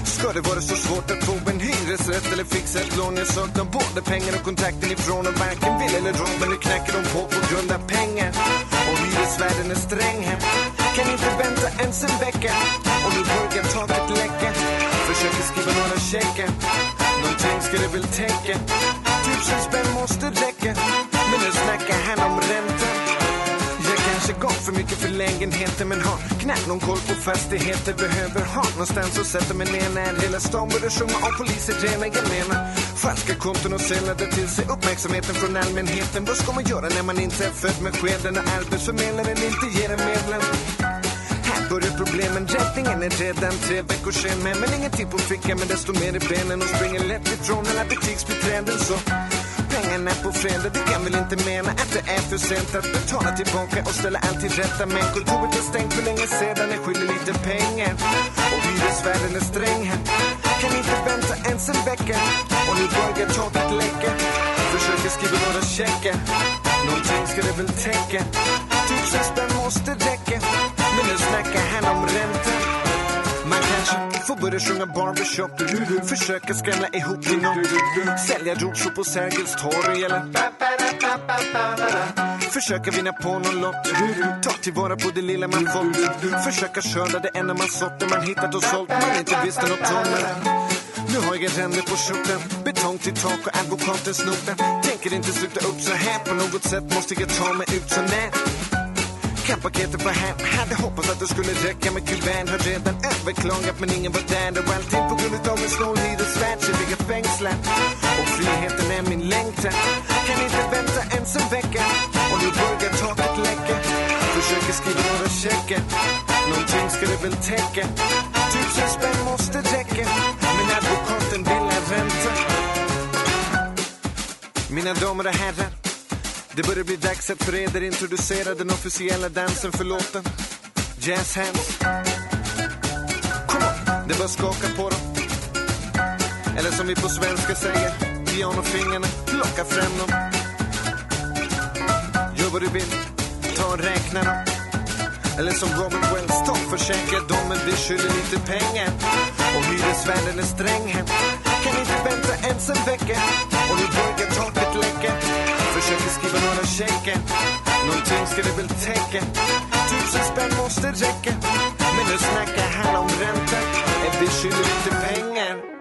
Ska det vara så svårt att få en hyresrätt eller fixa ett lån? Jag saknar både pengar och kontakten ifrån och varken vill eller råd men nu knackar de på på grund av pengar. Och hyresvärden är sträng här. Kan inte vänta ens en vecka. Och nu börjar taket läcka. Försöker skriva några checkar. Någonting ska det väl täcka. Tusen spänn måste räcka. Men nu snackar han om räntan jag kanske gav för mycket för lägenheten men har knappt någon koll på fastigheter. Behöver ha någonstans att sätta mig ner när hela stan börjar sjunga om poliser rena Jag falska konton och sällade till sig uppmärksamheten från allmänheten. Vad ska man göra när man inte är född med skeden? Och arbetsförmedlaren inte ger en medlem? Börjar problemen, räddningen är redan tre veckor sen med Men ingenting på fickan men desto mer i benen. Och springer lätt ifrån alla butiksbiträden så pengarna på fredag Det kan väl inte mena. Att det är för sent att betala tillbaka och ställa allt till rätta. Men kontoret är stängt för länge sedan, jag skyller lite pengar. Och hyresvärden är sträng här. Kan inte vänta ens en vecka. Och nu börjar taket läcka. Försöker skriva några checkar. Någonting ska det väl täcka. Tusen spänn måste räcka. Men nu snackar han om ränta? Man kanske får börja sjunga barbershop. Försöka skrämma ihop till nåt. Sälja rosor på Sergels torg. Eller Försöka vinna på någon lott. Ta tillvara på det lilla man fått. Försöka skörda det enda man sått Det man hittat och sålt. Man inte visste något om nu har jag ränder på skjortan Betong till tak och advokaten snopen Tänker inte sluta upp så här. På något sätt måste jag ta mig ut. Så när paketet vara hem Hade hoppats att det skulle räcka med kuvern Har redan överklagat men ingen var där. Och allting på grund av en snål hyresvärd Så ligger fängslad. Och friheten är min längtan. Kan inte vänta ens en vecka. Och nu börjar taket läcka. Försöker skriva några checkar. Någonting ska det väl täcka. Typ Tusen spänn måste räcka. Men advokaten vill ha ränta. Mina damer och herrar det börjar bli dags att för eder introducera den officiella dansen för låten. Jazz hands. On, det bara skaka på dem. Eller som vi på svenska säger Pianofingrarna, plocka fram dem. Gör vad du vill, ta och räkna dem. Eller som Robert Wells, ta försäkra dem men vi skyller lite pengar. Och hyresvärden är sträng hem. Kan inte vänta ens en vecka. Och nu börjar taket läcka. Försöker skriva några checkar Någonting ska det väl täcka. Tusen spänn måste räcka. Men nu snackar han om ränta. Är vi skyller lite pengar?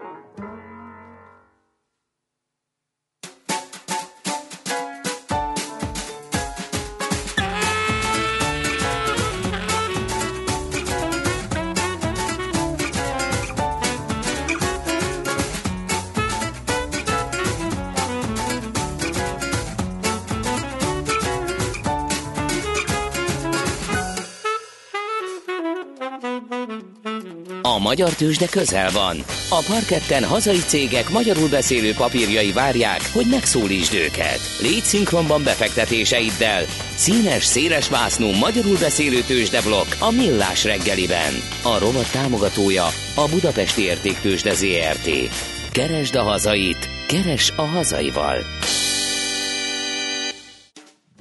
Magyar tőzsde közel van. A parketten hazai cégek magyarul beszélő papírjai várják, hogy megszólítsd őket. Légy szinkronban befektetéseiddel. Színes, széles vásznú magyarul beszélő tőzsdeblokk a Millás reggeliben. A rovat támogatója a Budapesti Értéktőzsde ZRT. Keresd a hazait, keres a hazaival.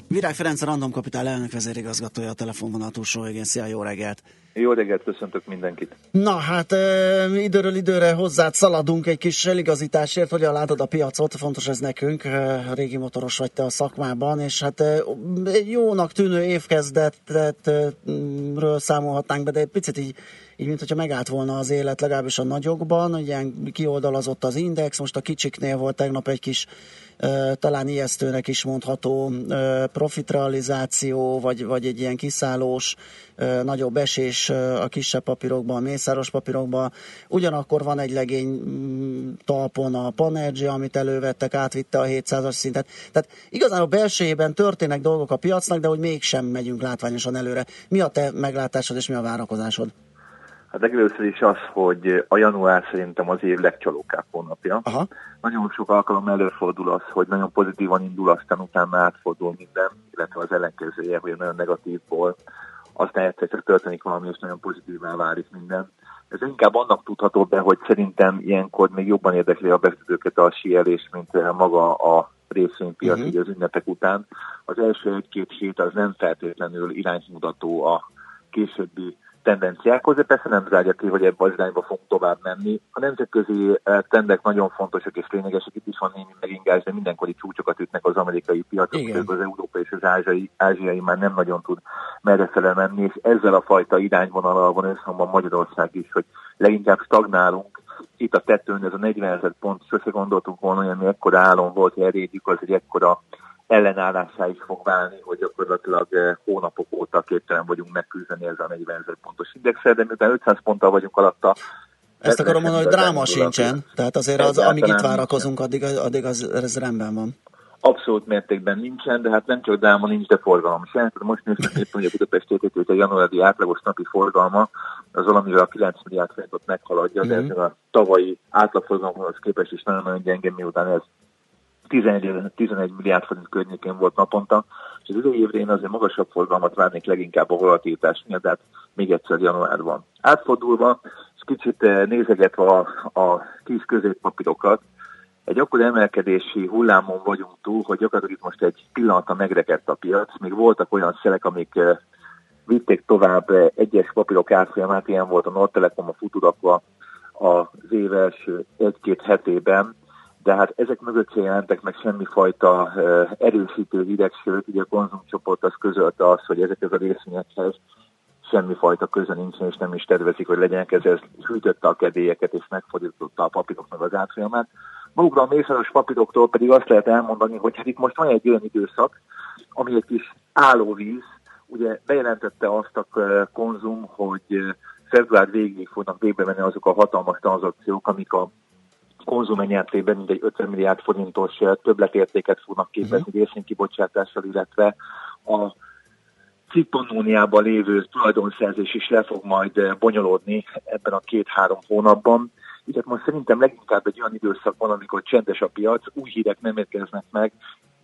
Virág Ferenc, a Random Kapitál elnök vezérigazgatója a telefonvonal túlsó végén. Szia, jó reggelt! Jó reggelt, köszöntök mindenkit! Na hát időről időre hozzád szaladunk egy kis eligazításért, hogyan látod a piacot, fontos ez nekünk, régi motoros vagy te a szakmában, és hát jónak tűnő évkezdetről számolhatnánk be, de egy picit így így mint hogyha megállt volna az élet, legalábbis a nagyokban, ilyen kioldalazott az index, most a kicsiknél volt tegnap egy kis talán ijesztőnek is mondható profitrealizáció, vagy, vagy egy ilyen kiszállós, nagyobb esés a kisebb papírokban, mészáros papírokban. Ugyanakkor van egy legény mm, talpon a Panergy, amit elővettek, átvitte a 700-as szintet. Tehát igazán a belsejében történnek dolgok a piacnak, de hogy mégsem megyünk látványosan előre. Mi a te meglátásod és mi a várakozásod? Hát legelőször is az, hogy a január szerintem az év legcsalókább hónapja. Aha. Nagyon sok alkalom előfordul az, hogy nagyon pozitívan indul, aztán utána átfordul minden, illetve az ellenkezője, hogy nagyon negatívból aztán egyszer csak történik valami, és nagyon pozitívá válik minden. Ez inkább annak tudható be, hogy szerintem ilyenkor még jobban érdekli a befektetőket a sielés, mint maga a részvénypiac uh-huh. az ünnepek után. Az első egy-két hét az nem feltétlenül iránymutató a későbbi tendenciákhoz, de persze nem zárja ki, hogy ebbe az irányba fogunk tovább menni. A nemzetközi eh, trendek nagyon fontosak és lényegesek, itt is van némi megingás, de mindenkori csúcsokat ütnek az amerikai piacok, az európai és az ázsiai, ázsiai már nem nagyon tud merre fele menni, és ezzel a fajta irányvonalal van összhangban Magyarország is, hogy leginkább stagnálunk, itt a tetőn ez a 40 ezer pont, sose gondoltunk volna, hogy ami ekkora álom volt, hogy elérjük, az egy ekkora ellenállásá is fog válni, hogy gyakorlatilag eh, hónapok óta képtelen vagyunk megküzdeni ezzel a 40 ezer pontos indexel, de miután 500 ponttal vagyunk alatta, ezt akarom mondani, hogy dráma sincsen, tehát azért az, amíg itt várakozunk, addig, addig az, ez rendben van. Abszolút mértékben nincsen, de hát nem csak dráma nincs, de forgalom sem. Most néztem éppen, hogy a Budapest a januári átlagos napi forgalma az valamivel a 9 milliárd forintot meghaladja, mm-hmm. de ez a tavalyi átlagforgalomhoz képest is nagyon-nagyon gyenge, miután ez 11, 11 milliárd forint környékén volt naponta, és az idei évre én azért magasabb forgalmat várnék leginkább a volatilitás miatt, de hát még egyszer januárban. Átfordulva, és kicsit eh, nézegetve a, a kis középpapírokat, egy akkor emelkedési hullámon vagyunk túl, hogy gyakorlatilag itt most egy pillanata megrekedt a piac. Még voltak olyan szelek, amik eh, vitték tovább eh, egyes papírok árfolyamát, ilyen volt a Nordtelekom, a Futurakva az év egy-két hetében, de hát ezek mögött se jelentek meg semmifajta erősítő hideg, sőt, ugye a konzumcsoport az közölte azt, hogy ezekhez a részvényekhez semmifajta köze nincsen, és nem is tervezik, hogy legyenek ez, ez hűtötte a kedélyeket, és megfordította a papíroknak az árfolyamát. Magukra a mészáros papíroktól pedig azt lehet elmondani, hogy hát itt most van egy olyan időszak, ami egy kis állóvíz, ugye bejelentette azt a konzum, hogy február végéig fognak végbe menni azok a hatalmas tranzakciók, amik a konzum enyertében mindegy 50 milliárd forintos eh, többletértéket fognak képezni uh-huh. részvénykibocsátással, illetve a Cippannóniában lévő tulajdonszerzés is le fog majd eh, bonyolódni ebben a két-három hónapban. Így hát most szerintem leginkább egy olyan időszak van, amikor csendes a piac, új hírek nem érkeznek meg,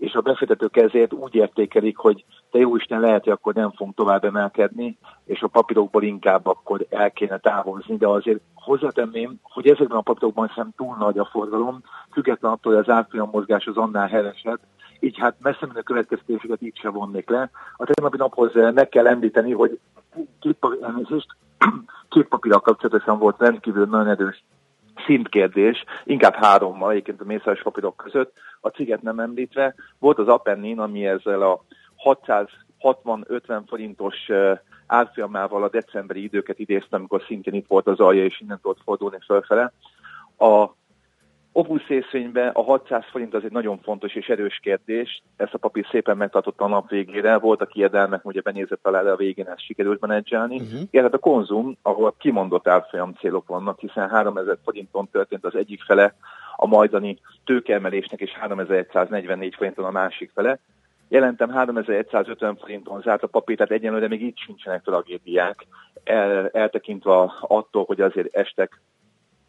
és a befektetők ezért úgy értékelik, hogy te jó Isten lehet, hogy akkor nem fogunk tovább emelkedni, és a papírokból inkább akkor el kéne távozni, de azért hozzátenném, hogy ezekben a papírokban sem túl nagy a forgalom, független attól, hogy az árfolyam mozgás az annál hevesebb, így hát messze menő következtetéseket így se vonnék le. A tegnapi naphoz eh, meg kell említeni, hogy két, elnézést, [CLEARS THROAT] két papírral kapcsolatosan volt rendkívül nagyon erős szintkérdés, inkább hárommal egyébként a mészáros papírok között, a ciget nem említve. Volt az Apennin, ami ezzel a 660-50 forintos árfolyamával a decemberi időket idéztem, amikor szintén itt volt az alja, és innen tudott fordulni fölfele. A Opus részvényben a 600 forint az egy nagyon fontos és erős kérdés. Ezt a papír szépen megtartotta a nap végére. Voltak ijedelmek, ugye benézett alá, de a végén ezt sikerült menedzselni. Uh-huh. Igen, hát a konzum, ahol kimondott árfolyam célok vannak, hiszen 3000 forinton történt az egyik fele a majdani tőkeemelésnek, és 3144 forinton a másik fele. Jelentem 3150 forinton zárt a papír, tehát egyenlőre még itt sincsenek tragédiák, el, eltekintve attól, hogy azért estek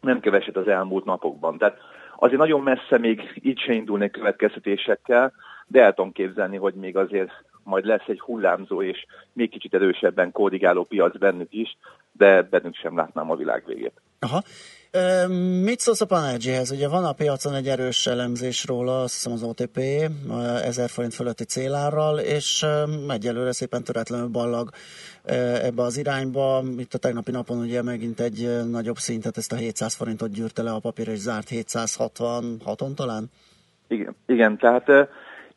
nem keveset az elmúlt napokban. Tehát azért nagyon messze még így se indulnék következtetésekkel, de el tudom képzelni, hogy még azért majd lesz egy hullámzó és még kicsit erősebben korrigáló piac bennük is, de bennük sem látnám a világ végét. Aha. Mit szólsz a Panergyhez? Ugye van a piacon egy erős elemzés róla, azt hiszem az OTP 1000 forint fölötti célárral, és egyelőre szépen töretlenül ballag ebbe az irányba. Itt a tegnapi napon ugye megint egy nagyobb szintet, ezt a 700 forintot gyűrte le a papír, és zárt 766-on talán? Igen, igen tehát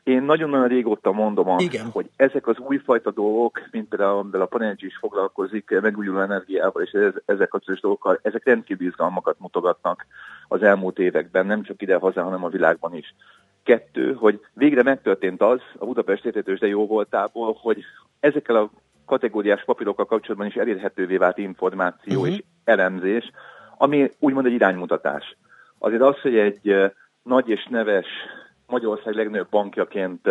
én nagyon-nagyon régóta mondom azt, Igen. hogy ezek az újfajta dolgok, mint például amivel a Panergy is foglalkozik, megújuló energiával és ezek a dolgokkal, ezek rendkívül izgalmakat mutogatnak az elmúlt években, nem csak ide-haza, hanem a világban is. Kettő, hogy végre megtörtént az a Budapest értetős de jó voltából, hogy ezekkel a kategóriás papírokkal kapcsolatban is elérhetővé vált információ uh-huh. és elemzés, ami úgymond egy iránymutatás. Azért az, hogy egy nagy és neves Magyarország legnagyobb bankjaként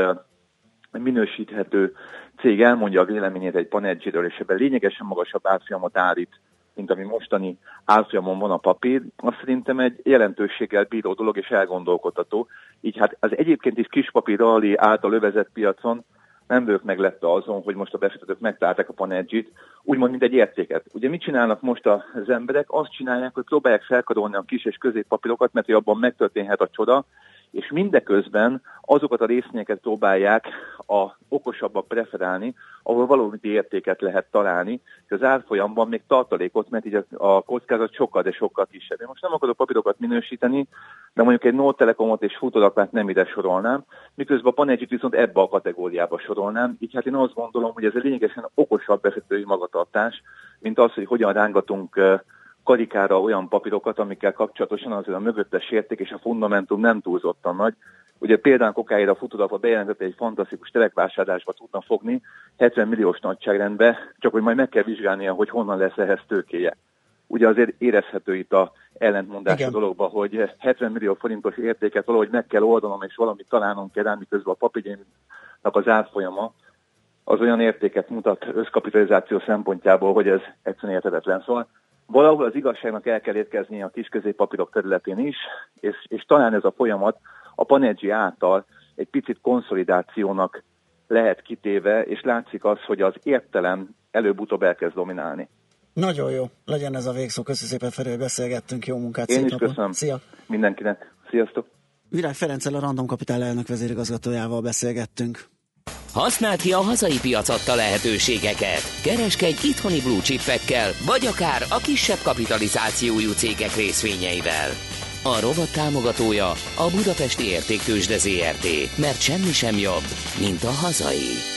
minősíthető cég elmondja a véleményét egy panedzsiről, és ebben lényegesen magasabb árfolyamot állít, mint ami mostani árfolyamon van a papír, az szerintem egy jelentőséggel bíró dolog és elgondolkodható. Így hát az egyébként is kispapír rally által övezett piacon nem vagyok meglepve azon, hogy most a befektetők megtalálták a panedzsit, úgymond mint egy értéket. Ugye mit csinálnak most az emberek? Azt csinálják, hogy próbálják felkarolni a kis és középpapírokat, mert hogy abban megtörténhet a csoda, és mindeközben azokat a részvényeket próbálják a okosabbak preferálni, ahol valami értéket lehet találni, és az árfolyamban még tartalékot, mert így a, a kockázat sokkal, de sokkal kisebb. Én most nem akarok papírokat minősíteni, de mondjuk egy Nót Telekomot és Futurakát nem ide sorolnám, miközben a Panegyit viszont ebbe a kategóriába sorolnám. Így hát én azt gondolom, hogy ez egy lényegesen okosabb befektetői magatartás, mint az, hogy hogyan rángatunk karikára olyan papírokat, amikkel kapcsolatosan azért a mögöttes érték és a fundamentum nem túlzottan nagy. Ugye például kokáira a futódapa bejelentette egy fantasztikus telekvásárlásba tudna fogni, 70 milliós nagyságrendbe, csak hogy majd meg kell vizsgálnia, hogy honnan lesz ehhez tőkéje. Ugye azért érezhető itt a ellentmondás Igen. a dologba, hogy 70 millió forintos értéket valahogy meg kell oldanom, és valamit találnom kell, miközben a papírjénak az árfolyama az olyan értéket mutat összkapitalizáció szempontjából, hogy ez egyszerűen értetetlen. Szóval valahol az igazságnak el kell érkezni a kisközéppapírok területén is, és, és talán ez a folyamat a Panergy által egy picit konszolidációnak lehet kitéve, és látszik az, hogy az értelem előbb-utóbb elkezd dominálni. Nagyon jó, legyen ez a végszó. Köszönöm szépen, Feri, hogy beszélgettünk. Jó munkát, Én szép is napot. köszönöm Szia! mindenkinek. Sziasztok! Virág Ferenccel a Random Capital elnök vezérigazgatójával beszélgettünk. Használd ki a hazai piac adta lehetőségeket. Kereskedj itthoni blue chipekkel, vagy akár a kisebb kapitalizációjú cégek részvényeivel. A rovat támogatója a Budapesti Értéktősde ZRT, mert semmi sem jobb, mint a hazai.